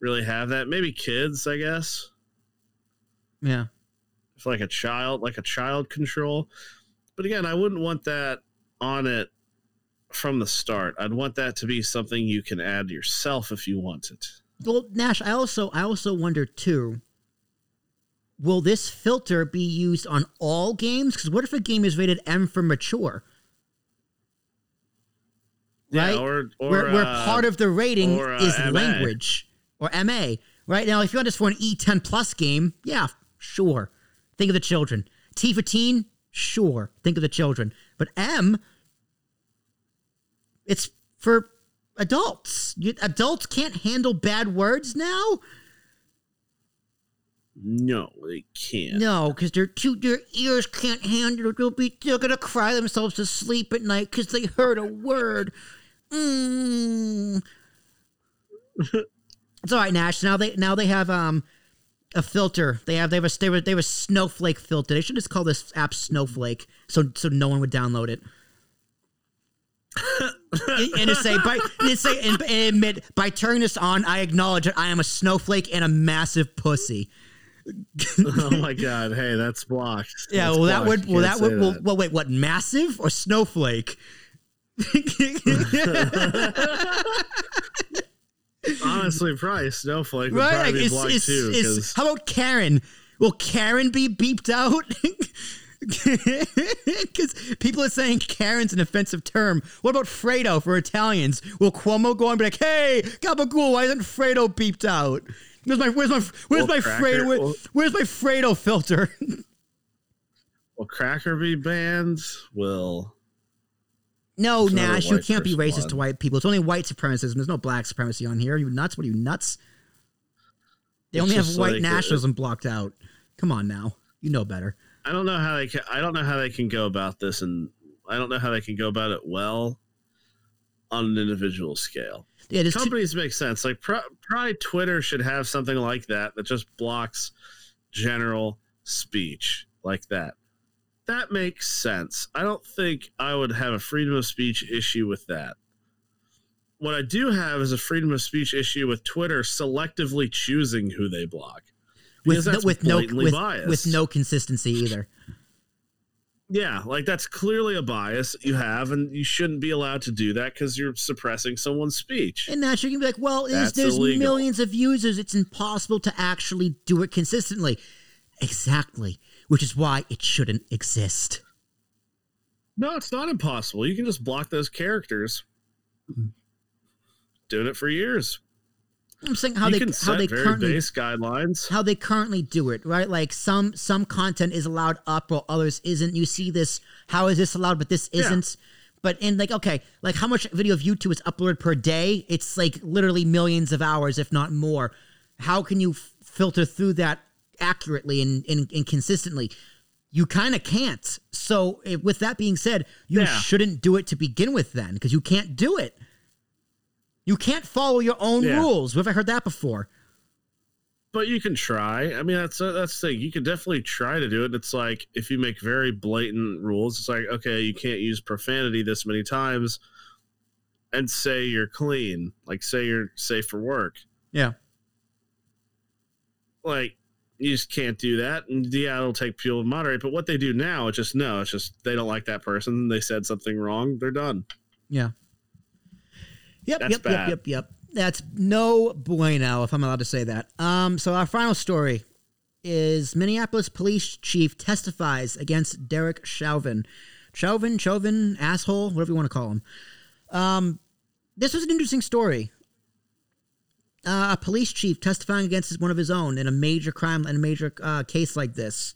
really have that. Maybe kids, I guess, Yeah, if like a child, like a child control. But again, I wouldn't want that on it from the start. I'd want that to be something you can add yourself if you want it. well, Nash, I also I also wonder too. Will this filter be used on all games? Because what if a game is rated M for mature? Right? Yeah, or or where, where uh, part of the rating or, uh, is MA. language or MA. Right now, if you want this for an E10 plus game, yeah, sure. Think of the children. T for teen, sure. Think of the children. But M, it's for adults. You, adults can't handle bad words now. no, they can't. No, because their too their ears can't handle it. They'll be they're gonna cry themselves to sleep at night because they heard a word. Mm. it's all right, Nash. Now they now they have um a filter. They have they have a they have a, they have a snowflake filter. They should just call this app Snowflake, so so no one would download it. and, and say by and say and, and admit by turning this on, I acknowledge that I am a snowflake and a massive pussy. oh my god! Hey, that's blocked. Yeah, That's well, that would, well, that would, well, that. well, wait, what, massive or snowflake? Honestly, probably Snowflake right? probably Like, be it's, it's, too. it's, how about Karen? Will Karen be beeped out? Because people are saying Karen's an offensive term. What about Fredo for Italians? Will Cuomo go and be like, "Hey, Gabagool, why isn't Fredo beeped out? Where's my where's my where's my Fredo where- where's my Fredo filter?" will Cracker be banned? Will No, It's Nash, you can't be racist to white people. It's only white supremacism. There's no black supremacy on here. Are you nuts? What are you nuts? They It's only have white like, uh, nationalism blocked out. Come on now, you know better. I don't know how they can. I don't know how they can go about this, and I don't know how they can go about it well on an individual scale. Yeah, Companies make sense. Like pro- probably Twitter should have something like that that just blocks general speech like that. That makes sense. I don't think I would have a freedom of speech issue with that. What I do have is a freedom of speech issue with Twitter selectively choosing who they block. with no, with no with, biased. with no consistency either. Yeah, like that's clearly a bias you have, and you shouldn't be allowed to do that because you're suppressing someone's speech. And Nash, you can be like, well, there's, there's illegal. millions of users. It's impossible to actually do it consistently. Exactly, which is why it shouldn't exist. No, it's not impossible. You can just block those characters. Doing it for years. I'm saying how you they can how they currently base guidelines. how they currently do it, right? Like some some content is allowed up while others isn't. You see this, how is this allowed, but this isn't. But in like okay, like how much video of YouTube is uploaded per day? It's like literally millions of hours, if not more. How can you f- filter through that accurately and, and, and consistently? You kind of can't. So, eh, with that being said, you Yeah. shouldn't do it to begin with, then, because you can't do it. You can't follow your own Yeah. rules. I heard that before? but you can try. I mean, that's uh, that's the thing. You can definitely try to do it. It's like if you make very blatant rules, it's like okay, you can't use profanity this many times, and say you're clean. Like say you're safe for work. Yeah. Like you just can't do that. And yeah, it'll take people to moderate. But what they do now, it's just no. It's just they don't like that person. They said something wrong. They're done. Yeah. Yep, That's yep, bad. yep, yep, yep. That's no bueno, if I'm allowed to say that. Um, so our final story is Minneapolis police chief testifies against Derek Chauvin. Chauvin, Chauvin, asshole, whatever you want to call him. Um, this was an interesting story. Uh, a police chief testifying against one of his own in a major crime in a major uh, case like this.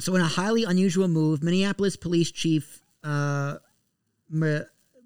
So, in a highly unusual move, Minneapolis police chief uh, Ma-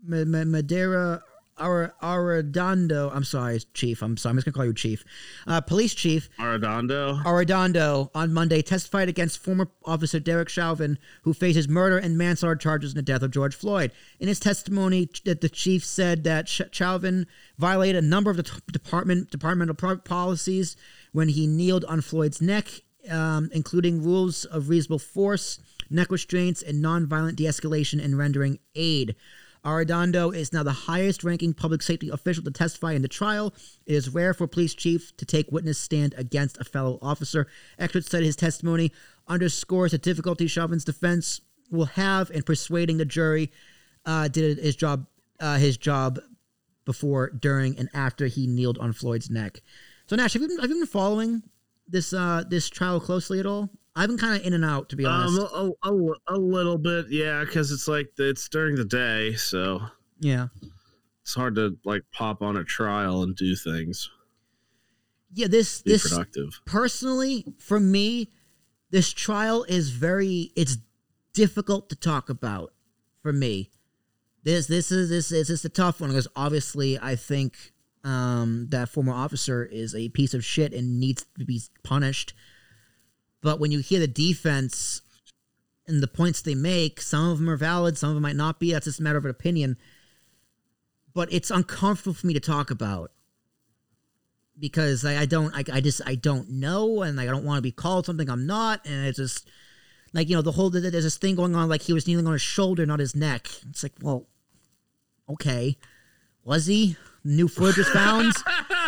Ma- Ma- Madeira Ar- Arradondo. I'm sorry, chief. I'm sorry. I'm just gonna call you chief. Uh, police chief Arradondo. Arradondo on Monday testified against former officer Derek Chauvin, who faces murder and manslaughter charges in the death of George Floyd. In his testimony, that the chief said that Chauvin violated a number of the t- department departmental pro- policies when he kneeled on Floyd's neck, um, including rules of reasonable force, neck restraints, and nonviolent de-escalation and rendering aid. Arradondo is now the highest ranking public safety official to testify in the trial. It is rare for a police chief to take witness stand against a fellow officer. Experts said his testimony underscores the difficulty Chauvin's defense will have in persuading the jury uh, did his job uh, his job before, during, and after he kneeled on Floyd's neck. So Nash, have you been, have you been following this uh, this trial closely at all? I've been kind of in and out, to be honest. Um, a, a, a little bit, yeah, because it's like it's during the day, so yeah. it's hard to like pop on a trial and do things. Yeah, this Be this productive. personally for me this trial is very it's difficult to talk about for me this this is this is it's a tough one because obviously i think um that former officer is a piece of shit and needs to be punished but when you hear the defense and the points they make some of them are valid some of them might not be. That's just a matter of an opinion. But it's uncomfortable for me to talk about because I, I don't I, I just I don't know and I don't want to be called something I'm not. And it's just like you know the whole there's this thing going on like he was kneeling on his shoulder not his neck. It's like well okay. Was he? New footage was found?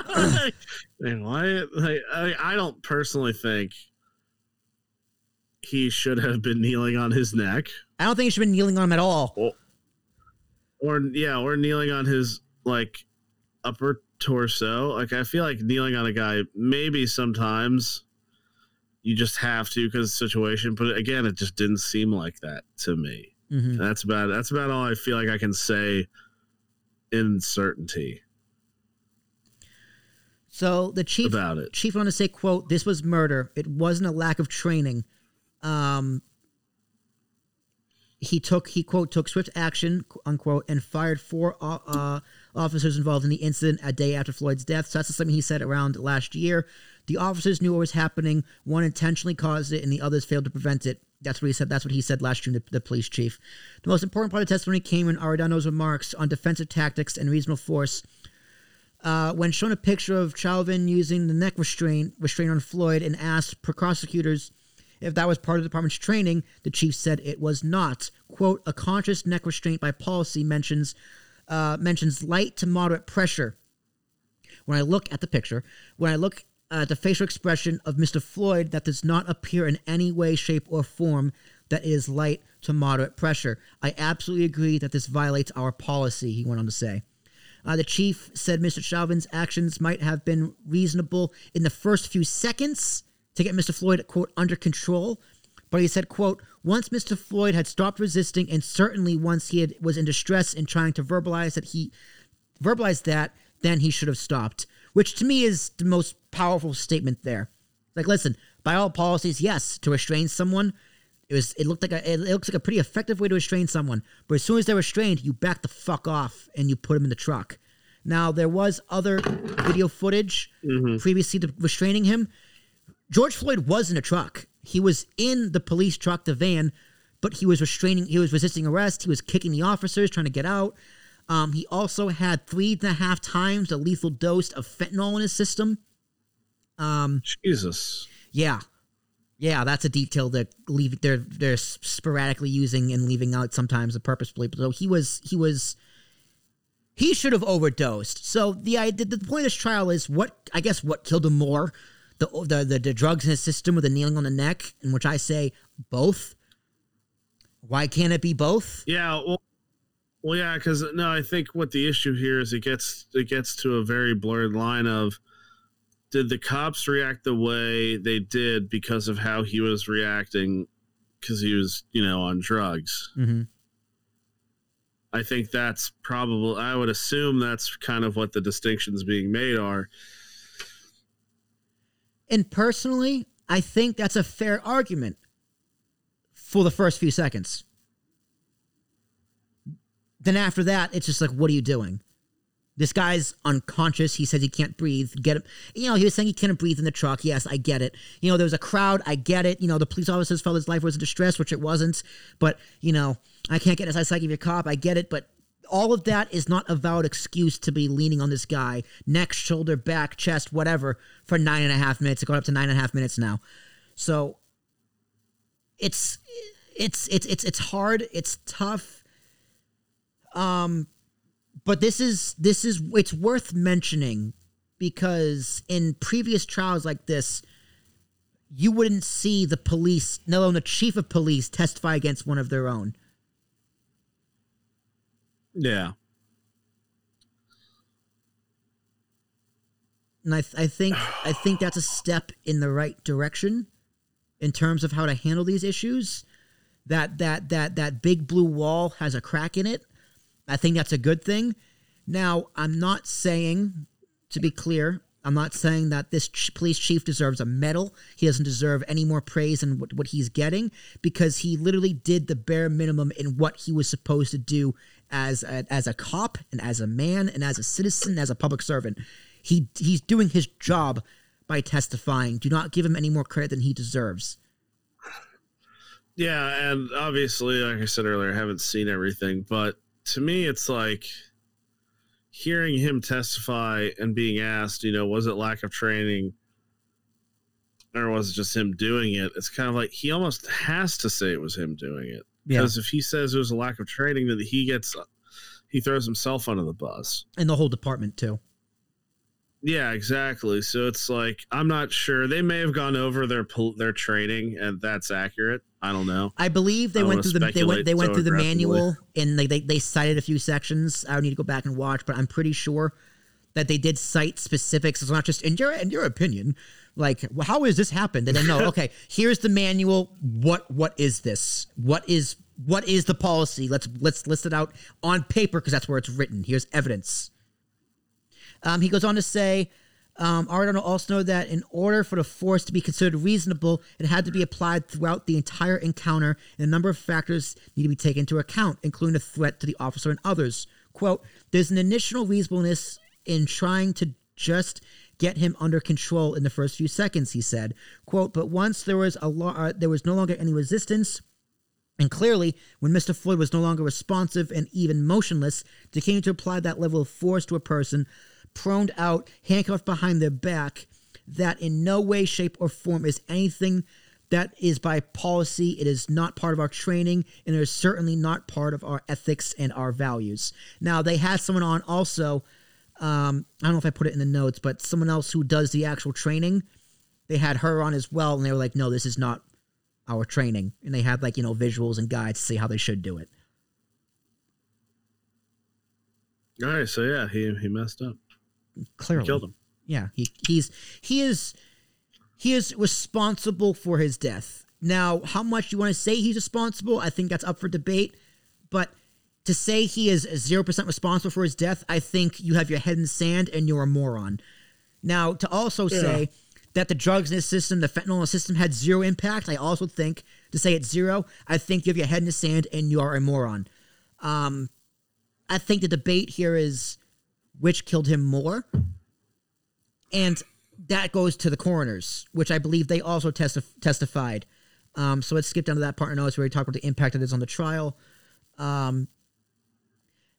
Man, why? Like, I, I don't personally think he should have been kneeling on his neck, I don't think he should have been kneeling on him at all or yeah, or kneeling on his like upper torso. Like, I feel like kneeling on a guy maybe sometimes you just have to because of the situation, but again, it just didn't seem like that to me. Mhm. That's about that's about all I feel like I can say in certainty so the chief about it. chief wanted to say quote this was murder it wasn't a lack of training um he took he quote took swift action unquote and fired four uh, uh, officers involved in the incident a day after floyd's death. So that's something he said around last year. The officers knew what was happening. One intentionally caused it and the others failed to prevent it. That's what he said that's what he said last june the, the police chief. The most important part of the testimony came in Arradondo's remarks on defensive tactics and reasonable force uh, when shown a picture of Chauvin using the neck restraint restraint on Floyd and asked prosecutors if that was part of the department's training, the chief said it was not. "Quote: A conscious neck restraint by policy mentions uh, mentions light to moderate pressure." When I look at the picture, when I look at the facial expression of Mr. Floyd, that does not appear in any way, shape, or form that is light to moderate pressure. I absolutely agree that this violates our policy. He went on to say. Uh, the chief said Mr. Chauvin's actions might have been reasonable in the first few seconds to get Mr. Floyd, quote, under control. But he said, quote, once Mr. Floyd had stopped resisting and certainly once he had, was in distress and trying to verbalize that he verbalized that then he should have stopped. Which to me is the most powerful statement there. Like, listen, by all policies, yes, to restrain someone, it was it looked like a it looks like a pretty effective way to restrain someone. But as soon as they're restrained, you back the fuck off and you put them in the truck. Now there was other video footage Mhm. previously to restraining him. George Floyd was in a truck. He was in the police truck, the van, but he was restraining. He was resisting arrest. He was kicking the officers, trying to get out. Um, he also had three and a half times the lethal dose of fentanyl in his system. Um, Jesus. yeah, yeah, that's a detail that leave they're they're sporadically using and leaving out sometimes a purposefully. But so he was he was he should have overdosed. So the idea, the point of this trial is what I guess what killed him more, the the the, the drugs in his system or the kneeling on the neck, in which I say both. Why can't it be both? Yeah, well, well, yeah, because no, I think what the issue here is it gets it gets to a very blurred line of did the cops react the way they did because of how he was reacting because he was you know on drugs. Mm-hmm. I think that's probably I would assume that's kind of what the distinctions being made are. And personally, I think that's a fair argument for the first few seconds. Then after that, it's just like, what are you doing? This guy's unconscious. He says he can't breathe. Get him. You know, he was saying he couldn't breathe in the truck. Yes, I get it. You know, there was a crowd. I get it. You know, the police officers felt his life was in distress, which it wasn't. But, you know, I can't get inside psyche of your cop. I get it. But all of that is not a valid excuse to be leaning on this guy, neck, shoulder, back, chest, whatever, for nine and a half minutes. It's going up to nine and a half minutes now. So it's it's it's it's it's hard. It's tough. Um, but this is this is it's worth mentioning because in previous trials like this, you wouldn't see the police, let alone the chief of police, testify against one of their own. Yeah. and I, th- I think I think that's a step in the right direction in terms of how to handle these issues. That that that that big blue wall has a crack in it. I think that's a good thing. Now, I'm not saying, to be clear, I'm not saying that this ch- police chief deserves a medal. He doesn't deserve any more praise than what, what he's getting because he literally did the bare minimum in what he was supposed to do as a, as a cop and as a man and as a citizen, as a public servant. He he's doing his job by testifying. Do not give him any more credit than he deserves. Yeah, and obviously, like I said earlier, I haven't seen everything, but to me, it's like hearing him testify and being asked, you know, was it lack of training or was it just him doing it? It's kind of like he almost has to say it was him doing it because if he says there's a lack of training, then he gets uh, he throws himself under the bus. and the whole department too. Yeah, exactly. So it's like I'm not sure. They may have gone over their their training, and that's accurate. I don't know. I believe they I went through the they went they went so through the manual and they, they they cited a few sections. I would need to go back and watch, but I'm pretty sure that they did cite specifics. It's not just in your in your opinion. Like, how has this happened? And then no, okay, here's the manual. What what is this? What is what is the policy? Let's let's list it out on paper because that's where it's written. Here's evidence. Um, he goes on to say, um, also noted that in order for the force to be considered reasonable, it had to be applied throughout the entire encounter, and a number of factors need to be taken into account, including the threat to the officer and others. Quote, there's an initial reasonableness in trying to just get him under control in the first few seconds, he said. Quote, but once there was a lo- uh, there was no longer any resistance, and clearly, when Mr. Floyd was no longer responsive and even motionless, to continue to apply that level of force to a person proned out, handcuffed behind their back, that in no way, shape, or form is anything that is by policy. It is not part of our training, and it is certainly not part of our ethics and our values. Now, they had someone on also. Um, I don't know if I put it in the notes, but someone else who does the actual training, they had her on as well, and they were like, "No, this is not our training," and they had like you know visuals and guides to see how they should do it. All right, so yeah, he he messed up. Clearly, He killed him. Yeah, he he's he is he is responsible for his death. Now, how much you want to say he's responsible, I think that's up for debate. But to say he is 0% responsible for his death, I think you have your head in the sand and you're a moron. Now, to also Yeah. say that the drugs in his system, the fentanyl in his system had zero impact, I also think to say it's zero, I think you have your head in the sand and you are a moron. Um, I think the debate here is which killed him more. And that goes to the coroners, which I believe they also testi- testified. Um, so let's skip down to that part of notes where we talk about the impact of this on the trial. Um,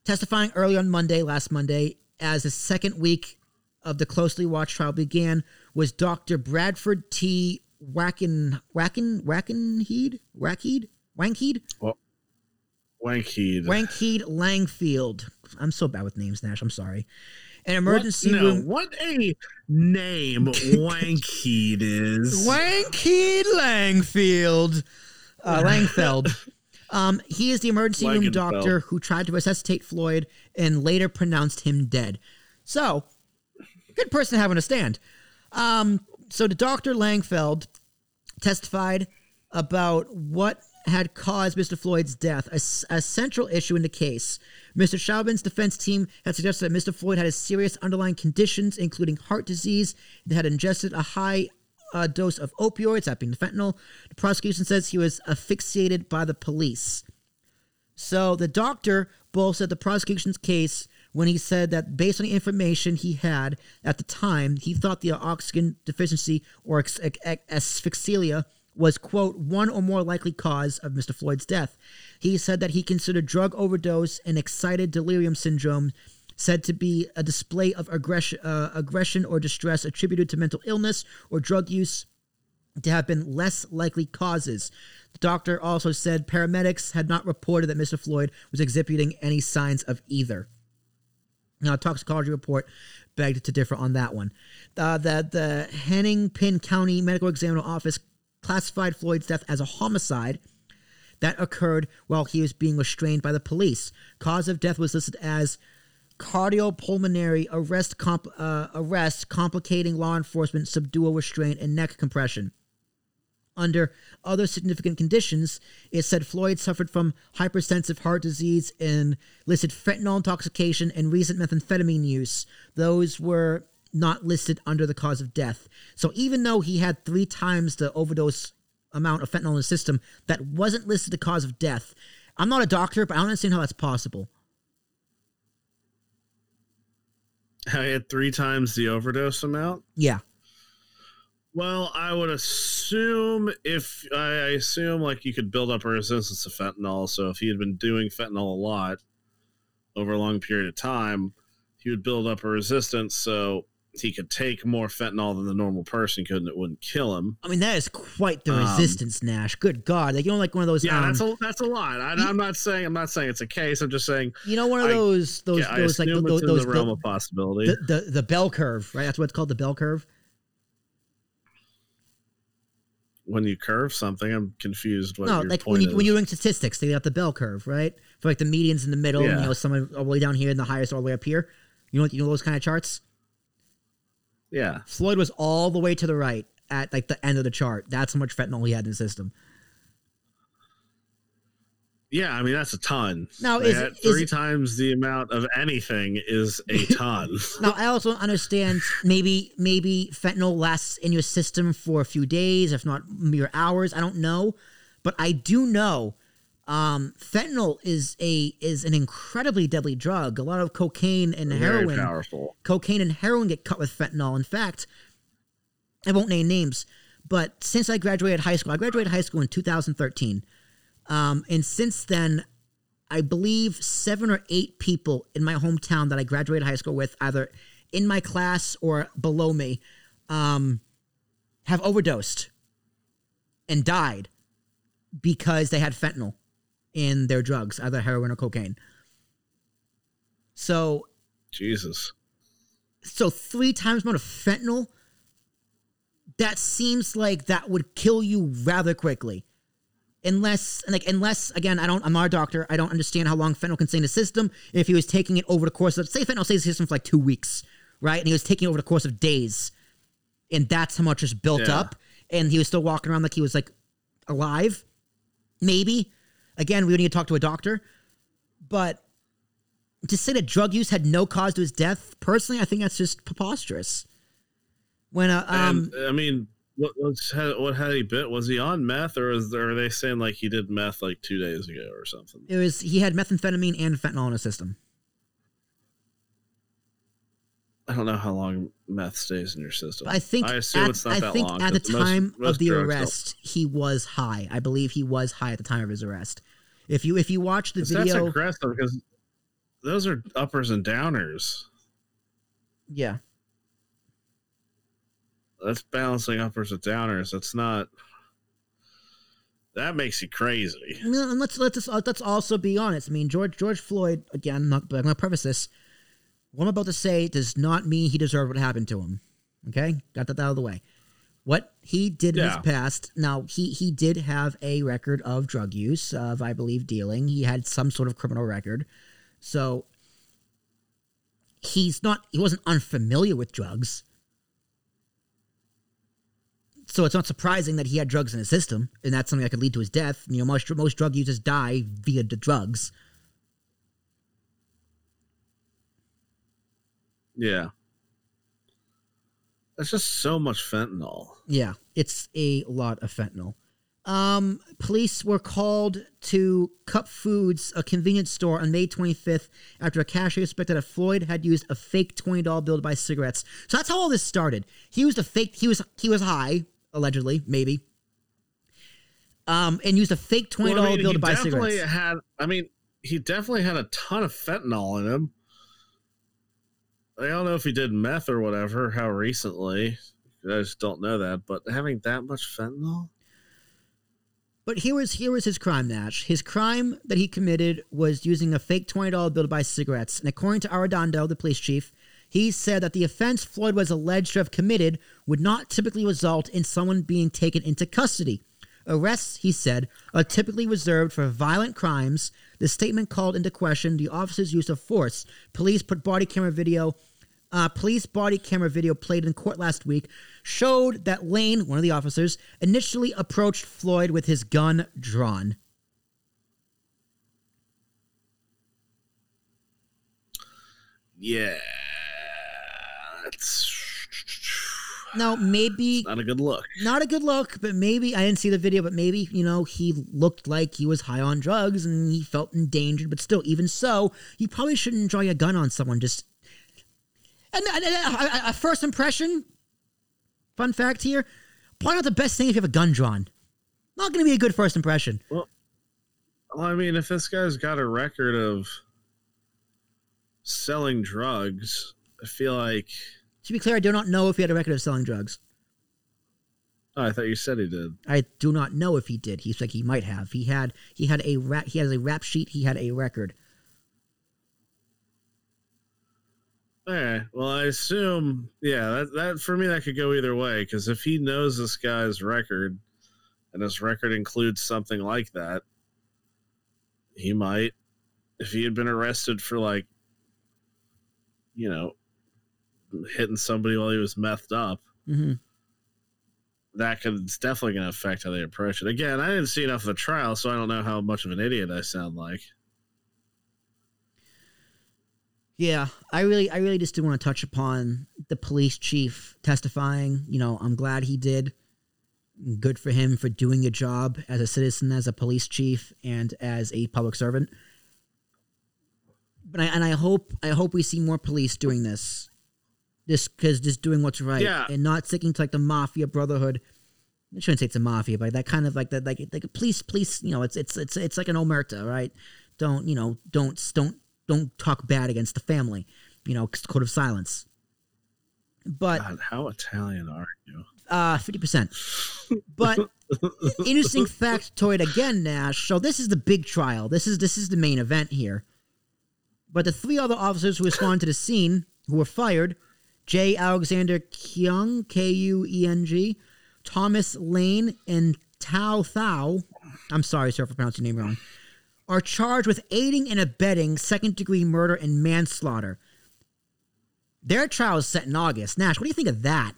testifying early on Monday, last Monday, as the second week of the closely watched trial began, was Dr. Bradford T. Wacken Wacken Wackenheed Wackheed Wankheed Wankheed. Wankheed Langfield. I'm so bad with names, Nash. I'm sorry. An emergency what, no, room. what a name Wankheed is. Wankheed Langfield. Uh, Langfeld. Um, he is the emergency room doctor who tried to resuscitate Floyd and later pronounced him dead. So, good person to have on a stand. Um, so, the Dr. Langfeld testified about what had caused Mr. Floyd's death, A central issue in the case. Mr. Chauvin's defense team had suggested that Mr. Floyd had a serious underlying conditions, including heart disease, that had ingested a high uh, dose of opioids, that being the fentanyl. The prosecution says he was asphyxiated by the police. So the doctor bolstered the prosecution's case when he said that based on the information he had at the time, he thought the oxygen deficiency or ex- ex- asphyxia was, quote, one or more likely cause of Mr. Floyd's death. He said that he considered drug overdose and excited delirium syndrome said to be a display of aggression, uh, aggression or distress attributed to mental illness or drug use to have been less likely causes. The doctor also said paramedics had not reported that Mr. Floyd was exhibiting any signs of either. Now, toxicology report begged to differ on that one. Uh, the, the Hennepin County Medical Examiner Office classified Floyd's death as a homicide that occurred while he was being restrained by the police. Cause of death was listed as cardiopulmonary arrest, comp, uh, arrest complicating law enforcement subdual restraint and neck compression. Under other significant conditions, it said Floyd suffered from hypersensitive heart disease and listed fentanyl intoxication and recent methamphetamine use. Those were not listed under the cause of death. So even though he had three times the overdose amount of fentanyl in his system, that wasn't listed the cause of death. I'm not a doctor, but I don't understand how that's possible. I had three times the overdose amount. Yeah. Well, I would assume if I assume like you could build up a resistance to fentanyl. So if he had been doing fentanyl a lot over a long period of time, he would build up a resistance so he could take more fentanyl than the normal person could, and it wouldn't kill him. I mean, that is quite the Um, resistance, Nash. Good God. Like, you know, like one of those, Yeah, um, that's a that's a lot. I, I'm not saying I'm not saying it's a case. I'm just saying you know, one of I- those, those, yeah, I those, like, those, those, the realm the, of possibility. the, the, the bell curve, right? That's what it's called, the bell curve. when you curve something, I'm confused. What no, like when you is. when you're doing statistics, they got the bell curve, right? For like the medians in the middle, and, you know, someone all the way down here, and the highest all the way up here. You know, you know those kind of charts. Yeah, Floyd was all the way to the right at like the end of the chart. That's how much fentanyl he had in his system. yeah. I mean that's a ton. Now, is- had is- three times the amount of anything is a ton. Now, I also understand maybe maybe fentanyl lasts in your system for a few days, if not mere hours. I don't know, but I do know um, fentanyl is a is an incredibly deadly drug. A lot of cocaine and Very heroin, powerful. cocaine and heroin get cut with fentanyl. In fact, I won't name names, but since I graduated high school, I graduated high school in 2013, um, and since then, I believe seven or eight people in my hometown that I graduated high school with, either in my class or below me, um, have overdosed and died because they had fentanyl in their drugs, either heroin or cocaine. So Jesus. so three times amount of fentanyl? That seems like that would kill you rather quickly. Unless like unless again i don't i'm not a doctor. I don't understand how long fentanyl can stay in the system. If he was taking it over the course of say fentanyl stays in the system for like two weeks right? And he was taking it over the course of days. And that's how much was built Yeah. up. And he was still walking around like he was like alive. Maybe again we would need to talk to a doctor But to say that drug use had no cause to his death, personally, I think that's just preposterous. When uh, um, and, I mean, what what had he been? Was he on meth, or is there, are they saying like he did meth like two days ago or something? it was he had methamphetamine and fentanyl in his system. I don't know how long meth stays in your system. I think I assume at, it's not I that think long. at the time most of the drugs don't. arrest, he was high. I believe he was high at the time of his arrest. If you if you watch the 'Cause That's video, aggressive because those are uppers and downers. yeah, That's balancing uppers and downers. That's not. That makes you crazy. And let's let's let's also be honest. I mean, George George Floyd again. I'm, not, but I'm going to preface this. What I'm about to say does not mean he deserved what happened to him. Okay, got that out of the way. What he did in his past. Now he he did have a record of drug use, of I believe dealing. He had some sort of criminal record, so he's not. He wasn't unfamiliar with drugs. So it's not surprising that he had drugs in his system, and that's something that could lead to his death. You know, most most drug users die via the drugs. Yeah. That's just so much fentanyl. Yeah, it's a lot of fentanyl. Um, police were called to Cup Foods, a convenience store, on May 25th after a cashier suspected that Floyd had used a fake twenty dollar bill to buy cigarettes. So that's how all this started. He used a fake. He was he was high, allegedly, maybe. Um, and used a fake twenty Well, I mean, bill to buy definitely cigarettes. had. I mean, he definitely had a ton of fentanyl in him. I don't know if he did meth or whatever. How recently? I just don't know that. But having that much fentanyl. But here was here was his crime, Nash. His crime that he committed was using a fake twenty dollar bill to buy cigarettes. And according to Arradondo, the police chief, he said that the offense Floyd was alleged to have committed would not typically result in someone being taken into custody. Arrests, he said, are typically reserved for violent crimes. The statement called into question the officer's use of force. Police put body camera video uh, police body camera video played in court last week showed that Lane, one of the officers, initially approached Floyd with his gun drawn. Yeah, it's Now, maybe not a good look. not a good look, but maybe I didn't see the video, but maybe you know he looked like he was high on drugs and he felt endangered. But still, even so, you probably shouldn't draw your gun on someone. Just and, and- and uh, a, a first impression. Fun fact here: probably not the best thing if you have a gun drawn. Not going to be a good first impression. Well, I mean, if this guy's got a record of selling drugs, I feel like. To be clear, I do not know if he had a record of selling drugs. Oh, I thought you said he did. I do not know if he did. He's like he might have. He had he had a rap he has a rap sheet. He had a record. All right. Well, I assume, yeah, that, that for me, that could go either way. Because if he knows this guy's record, and his record includes something like that, he might. If he had been arrested for like, you know, hitting somebody while he was methed up, hmm that could it's definitely going to affect how they approach it. Again, I didn't see enough of the trial, so I don't know how much of an idiot I sound like. Yeah, I really, I really just do want to touch upon the police chief testifying. You know, I'm glad he did. Good for him for doing a job as a citizen, as a police chief, and as a public servant. But I, and I hope, I hope we see more police doing this, just because just doing what's right Yeah. and not sticking to like the mafia brotherhood. I shouldn't say it's a mafia, but that kind of like that, like like police, police. You know, it's it's it's it's like an omerta, right? Don't you know? Don't don't don't talk bad against the family. You know, code of silence. But God, how Italian are you? uh, fifty percent. But interesting factoid again, Nash. So this is the big trial. This is this is the main event here. But the three other officers who responded to the scene, who were fired, J. Alexander Kueng, K U E N G, Thomas Lane, and Tao Thao. I'm sorry, sir, for pronouncing your name wrong. Are charged with aiding and abetting second degree murder and manslaughter. Their trial is set in August. Nash, what do you think of that?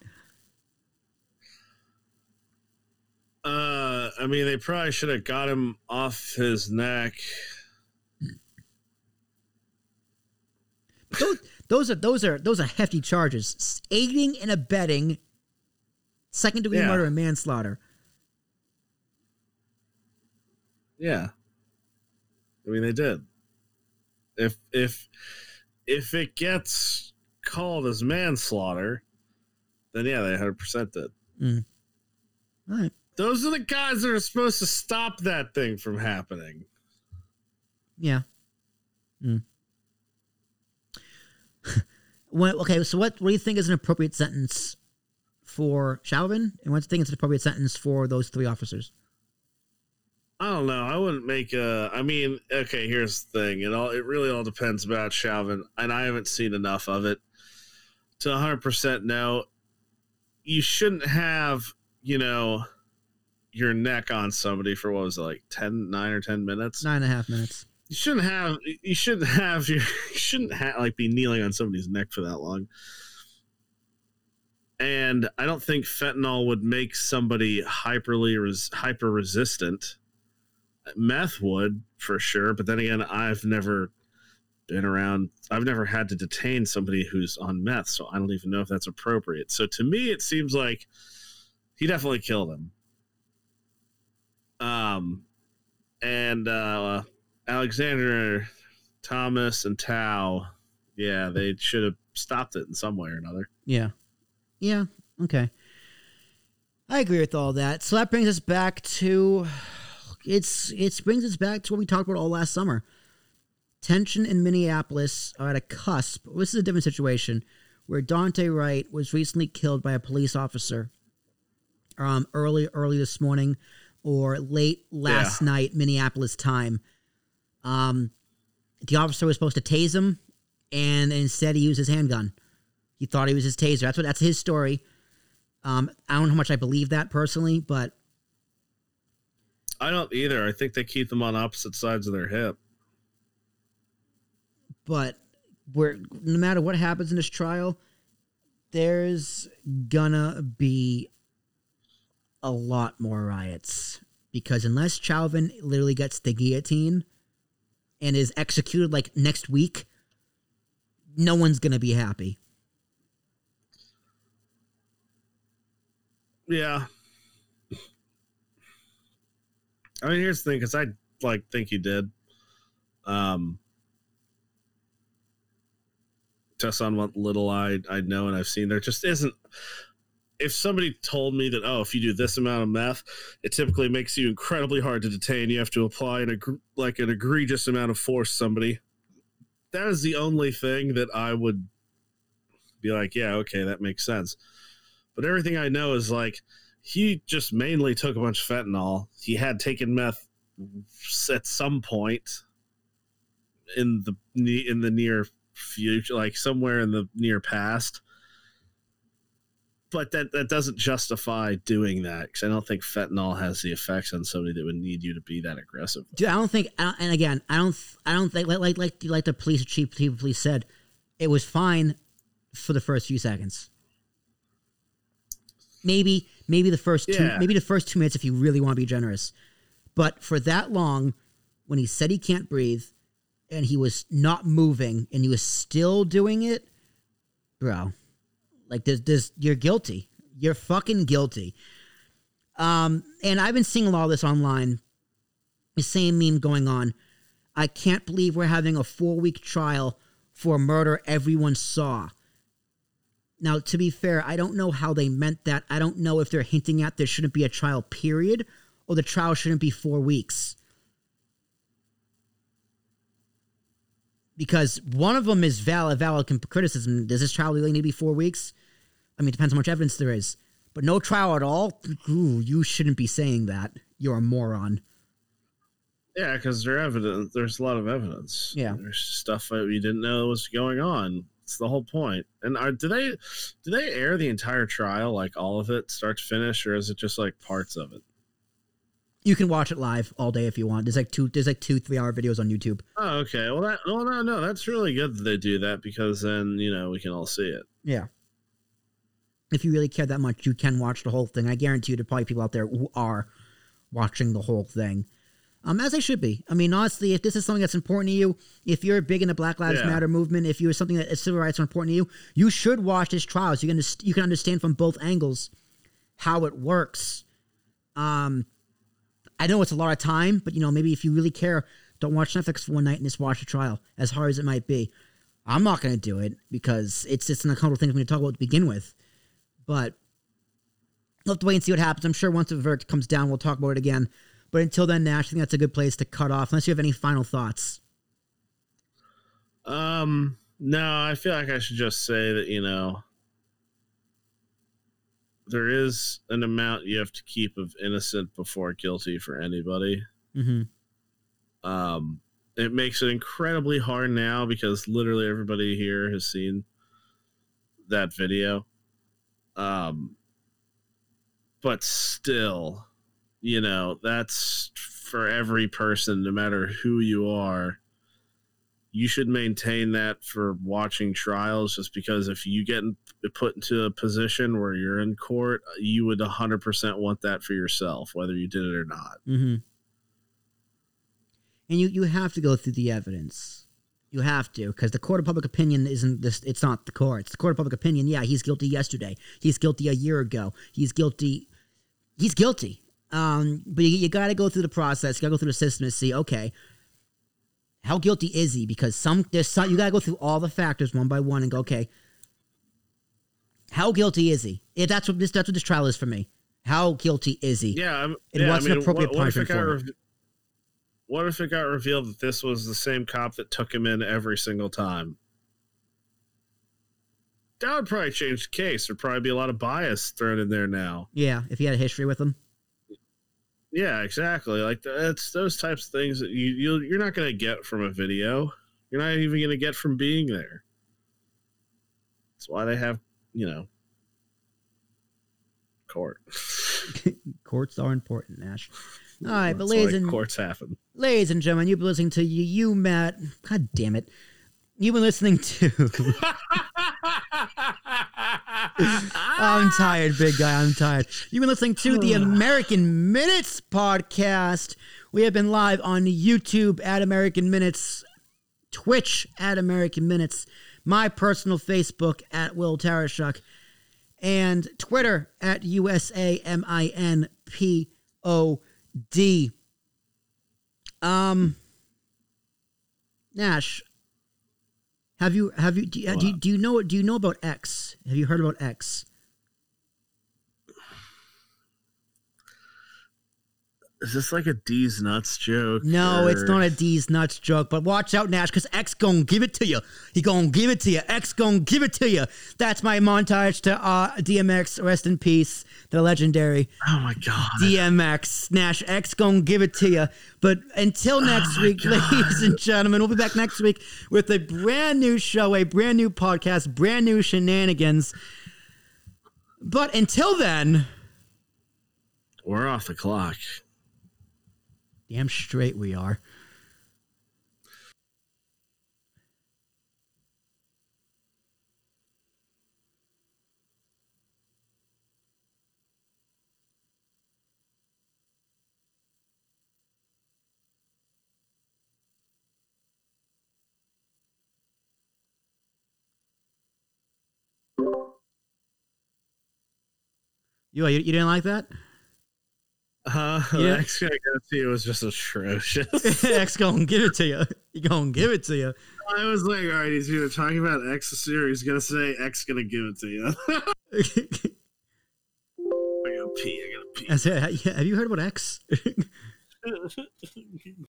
Uh, I mean, they probably should have got him off his neck those, those are those are those are hefty charges. Aiding and abetting second degree Yeah. murder and manslaughter. Yeah. I mean, they did. If if if it gets called as manslaughter, then yeah, they hundred percent did. All right. Those are the guys that are supposed to stop that thing from happening. Yeah. Mm. Well, okay, so what, what do you think is an appropriate sentence for Chauvin? And what do you think is an appropriate sentence for those three officers? I don't know. I wouldn't make a. I mean, okay. Here's the thing. It all. It really all depends about Chauvin, and I haven't seen enough of it to 100 percent know. You shouldn't have, you know, your neck on somebody for what was it like 10, 9 or ten minutes. Nine and a half minutes. You shouldn't have. You shouldn't have your. You shouldn't have like be kneeling on somebody's neck for that long. And I don't think fentanyl would make somebody hyperly res, hyper resistant. Meth would for sure, but then again, I've never been around. I've never had to detain somebody who's on meth, so I don't even know if that's appropriate. So to me, it seems like he definitely killed him. Um, and uh, Alexander Thomas and Tao, yeah, they should have stopped it in some way or another. Yeah. Yeah. Okay. I agree with all that. So that brings us back to it's it brings us back to what we talked about all last summer. Tension in Minneapolis are at a cusp. This is a different situation where Daunte Wright was recently killed by a police officer um early early this morning or late last night Minneapolis time. Um the officer was supposed to tase him and instead he used his handgun. He thought he was his taser. That's what that's his story. Um, I don't know how much I believe that personally, but I don't either. I think they keep them on opposite sides of their hip. but we're no matter what happens in this trial, there's gonna be a lot more riots because unless Chauvin literally gets the guillotine and is executed like next week, no one's gonna be happy. Yeah. I mean, here's the thing, because I like think he did. Um, just on what little I I know and I've seen, there just isn't. If somebody told me that, oh, if you do this amount of meth, it typically makes you incredibly hard to detain. You have to apply an like an egregious amount of force. Somebody, that is the only thing that I would be like, yeah, okay, that makes sense. But everything I know is like he just mainly took a bunch of fentanyl. He had taken meth at some point in the in the near future, like somewhere in the near past. But that that doesn't justify doing that because I don't think fentanyl has the effects on somebody that would need you to be that aggressive. Dude, I don't think, I don't- and again, I don't, I don't think like like like, like the police chief, chief of police said, it was fine for the first few seconds. Maybe, maybe the first two, Yeah. maybe the first two minutes if you really want to be generous, but for that long, when he said he can't breathe, and he was not moving, and he was still doing it, bro, like there's, there's, you're guilty. You're fucking guilty. Um, and I've been seeing a lot of this online the same meme going on. I can't believe we're having a four week trial for a murder everyone saw. Now, to be fair, I don't know how they meant that. I don't know if they're hinting at there shouldn't be a trial period or the trial shouldn't be four weeks. Because one of them is valid, valid criticism. Does this trial really need to be four weeks? I mean, it depends how much evidence there is. But no trial at all? Ooh, you shouldn't be saying that. You're a moron. Yeah, because there's evidence. There's a lot of evidence. Yeah. there's stuff that we didn't know was going on. It's the whole point. And are do they do they air the entire trial, like all of it, start to finish, or is it just like parts of it? You can watch it live all day if you want. There's like two, there's like two, three hour videos on YouTube. Oh, okay. Well, that well, no, no, that's really good that they do that because then you know we can all see it. Yeah. If you really care that much, you can watch the whole thing. I guarantee you, there are probably people out there who are watching the whole thing. Um, as they should be. I mean, honestly, if this is something that's important to you, if you're big in the Black Lives Yeah. Matter movement, if you're something that civil rights are important to you, you should watch this trial. So you can you can understand from both angles how it works. Um, I know it's a lot of time, but you know, maybe if you really care, don't watch Netflix for one night and just watch the trial, as hard as it might be. I'm not going to do it because it's just an uncomfortable thing for me to talk about to begin with. But we'll have to wait and see what happens. I'm sure once the verdict comes down, we'll talk about it again. But until then, Nash, I think that's a good place to cut off, unless you have any final thoughts. Um, no, I feel like I should just say that you know there is an amount you have to keep of innocent before guilty for anybody. Mm-hmm. Um, it makes it incredibly hard now because literally everybody here has seen that video. Um, but still, you know, that's for every person, no matter who you are. You should maintain that for watching trials, just because if you get put into a position where you're in court, you would 100% want that for yourself, whether you did it or not. Mm-hmm. And you, you have to go through the evidence. You have to, because the court of public opinion isn't this. It's not the court it's The court of public opinion. Yeah, he's guilty yesterday. He's guilty a year ago. He's guilty. He's guilty. Um, but you, you got to go through the process. You got to go through the system to see. Okay, how guilty is he? Because some there's some you got to go through all the factors one by one and go. Okay, how guilty is he? If that's what this that's what this trial is for me. How guilty is he? Yeah, I'm, And yeah, what's I an appropriate what, what if it punishment for rev- what if it got revealed that this was the same cop that took him in every single time? That would probably change the case. There'd probably be a lot of bias thrown in there now. Yeah, if he had a history with him. Yeah, exactly. Like that's those types of things that you, you you're not going to get from a video. You're not even going to get from being there. That's why they have, you know, court. Courts are important, Nash. All right, but That's ladies and courts happen. ladies and gentlemen, you've been listening to you, you Matt. God damn it, you've been listening to. I'm tired, big guy. I'm tired. You've been listening to the American Minutes podcast. We have been live on YouTube at American Minutes, Twitch at American Minutes, my personal Facebook at Will Tarashuk, and Twitter at USAMINPOD. Um, Nash, have you have you do, you- do you do you know do you know about X? Have you heard about X? Is this like a D's nuts joke? No, it's not a D's nuts joke, but watch out, Nash, because X gonna give it to you. He gonna give it to you. X gonna give it to you. That's my montage to uh, DMX. Rest in peace, the legendary Oh my god! DMX. Nash X gonna give it to you. But until next my week, God. ladies and gentlemen, we'll be back next week with a brand new show, a brand new podcast, brand new shenanigans. But until then, We're off the clock. Damn straight we are. You, you, didn't like that? Uh, Yeah. The next guy I got to you was just atrocious. X gonna give it to you. He gonna give it to you. I was like, all right, he's either talking about X or he's gonna say X gonna give it to you. I gotta pee. I gotta pee. Said, have you heard about X?